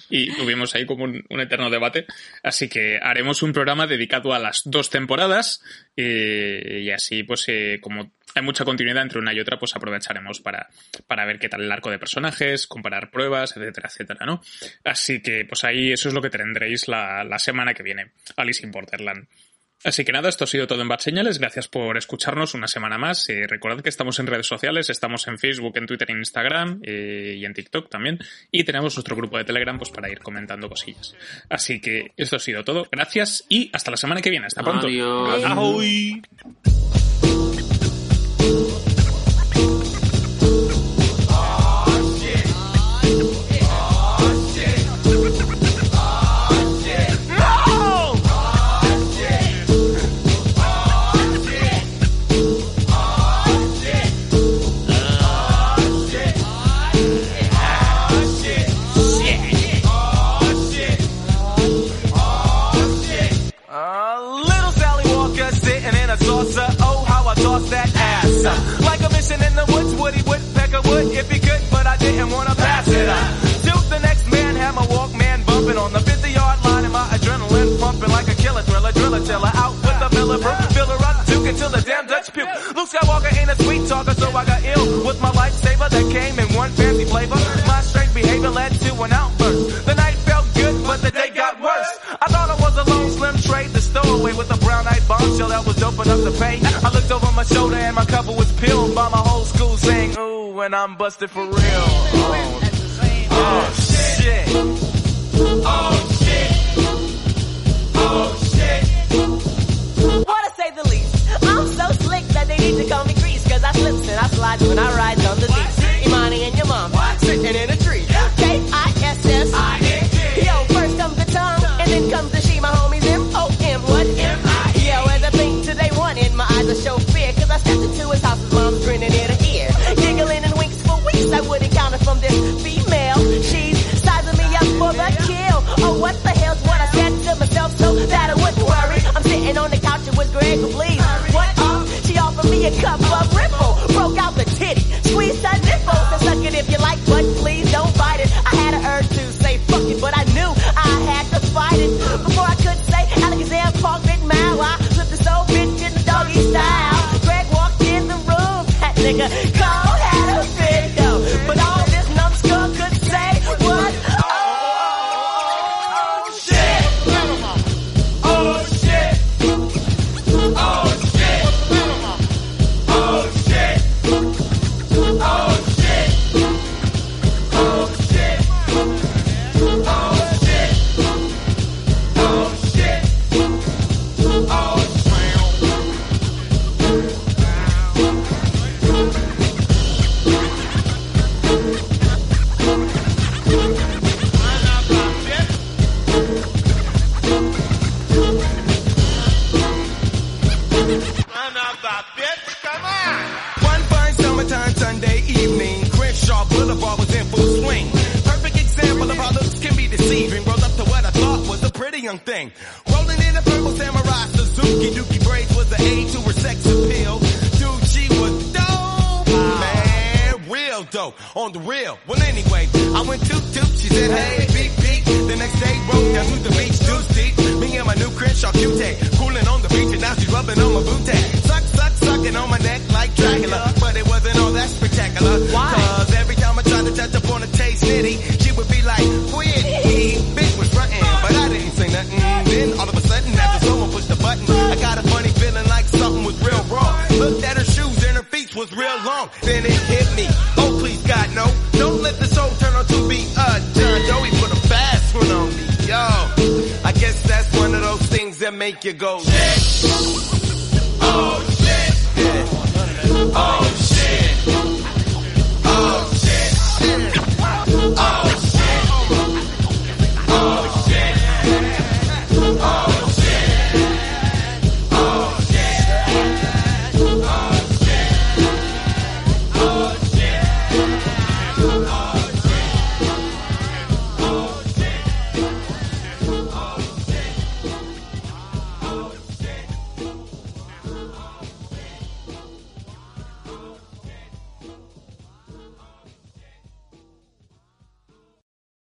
y tuvimos ahí como un, un eterno debate. Así que haremos un programa dedicado a las dos temporadas eh, y así pues eh, como hay mucha continuidad entre una y otra, pues aprovecharemos para, para ver qué tal el arco de personajes, comparar pruebas, etcétera, etcétera, ¿no? Así que pues ahí eso es lo que tendréis la, la semana que viene, Alice in Borderland. Así que nada, esto ha sido todo en Bad Señales. Gracias por escucharnos una semana más. Eh, recordad que estamos en redes sociales, estamos en Facebook, en Twitter, en Instagram eh, y en TikTok también. Y tenemos nuestro grupo de Telegram pues, para ir comentando cosillas. Así que esto ha sido todo. Gracias y hasta la semana que viene. Hasta pronto. Adiós. ¡Ahoy! That ass. Uh, like a mission in the woods, Woody Woodpecker would if he could, but I didn't want to pass it up. To the next man, had my Walkman bumping on the 50 yard line and my adrenaline pumping like a killer thriller, driller tiller. Out with the Miller Brew, fill her up, it till the damn Dutch puke. Luke Skywalker ain't a sweet talker, so I got ill with my lifesaver that came in one fancy flavor. My strange behavior led to an outburst. The night felt good, but the day got worse. I thought I was a lone slim trade, the stowaway with a brown eyed bombshell that was dope enough to pay. I over my shoulder and my cover was peeled by my whole school saying, ooh, and I'm busted for real. Oh, oh shit. Oh shit. Oh shit. What to say the least. I'm so slick that they need to call me Grease. Cause I slips and I slides when I ride on the beach. Imani and your mom sitting in a tree. a cup of ripples.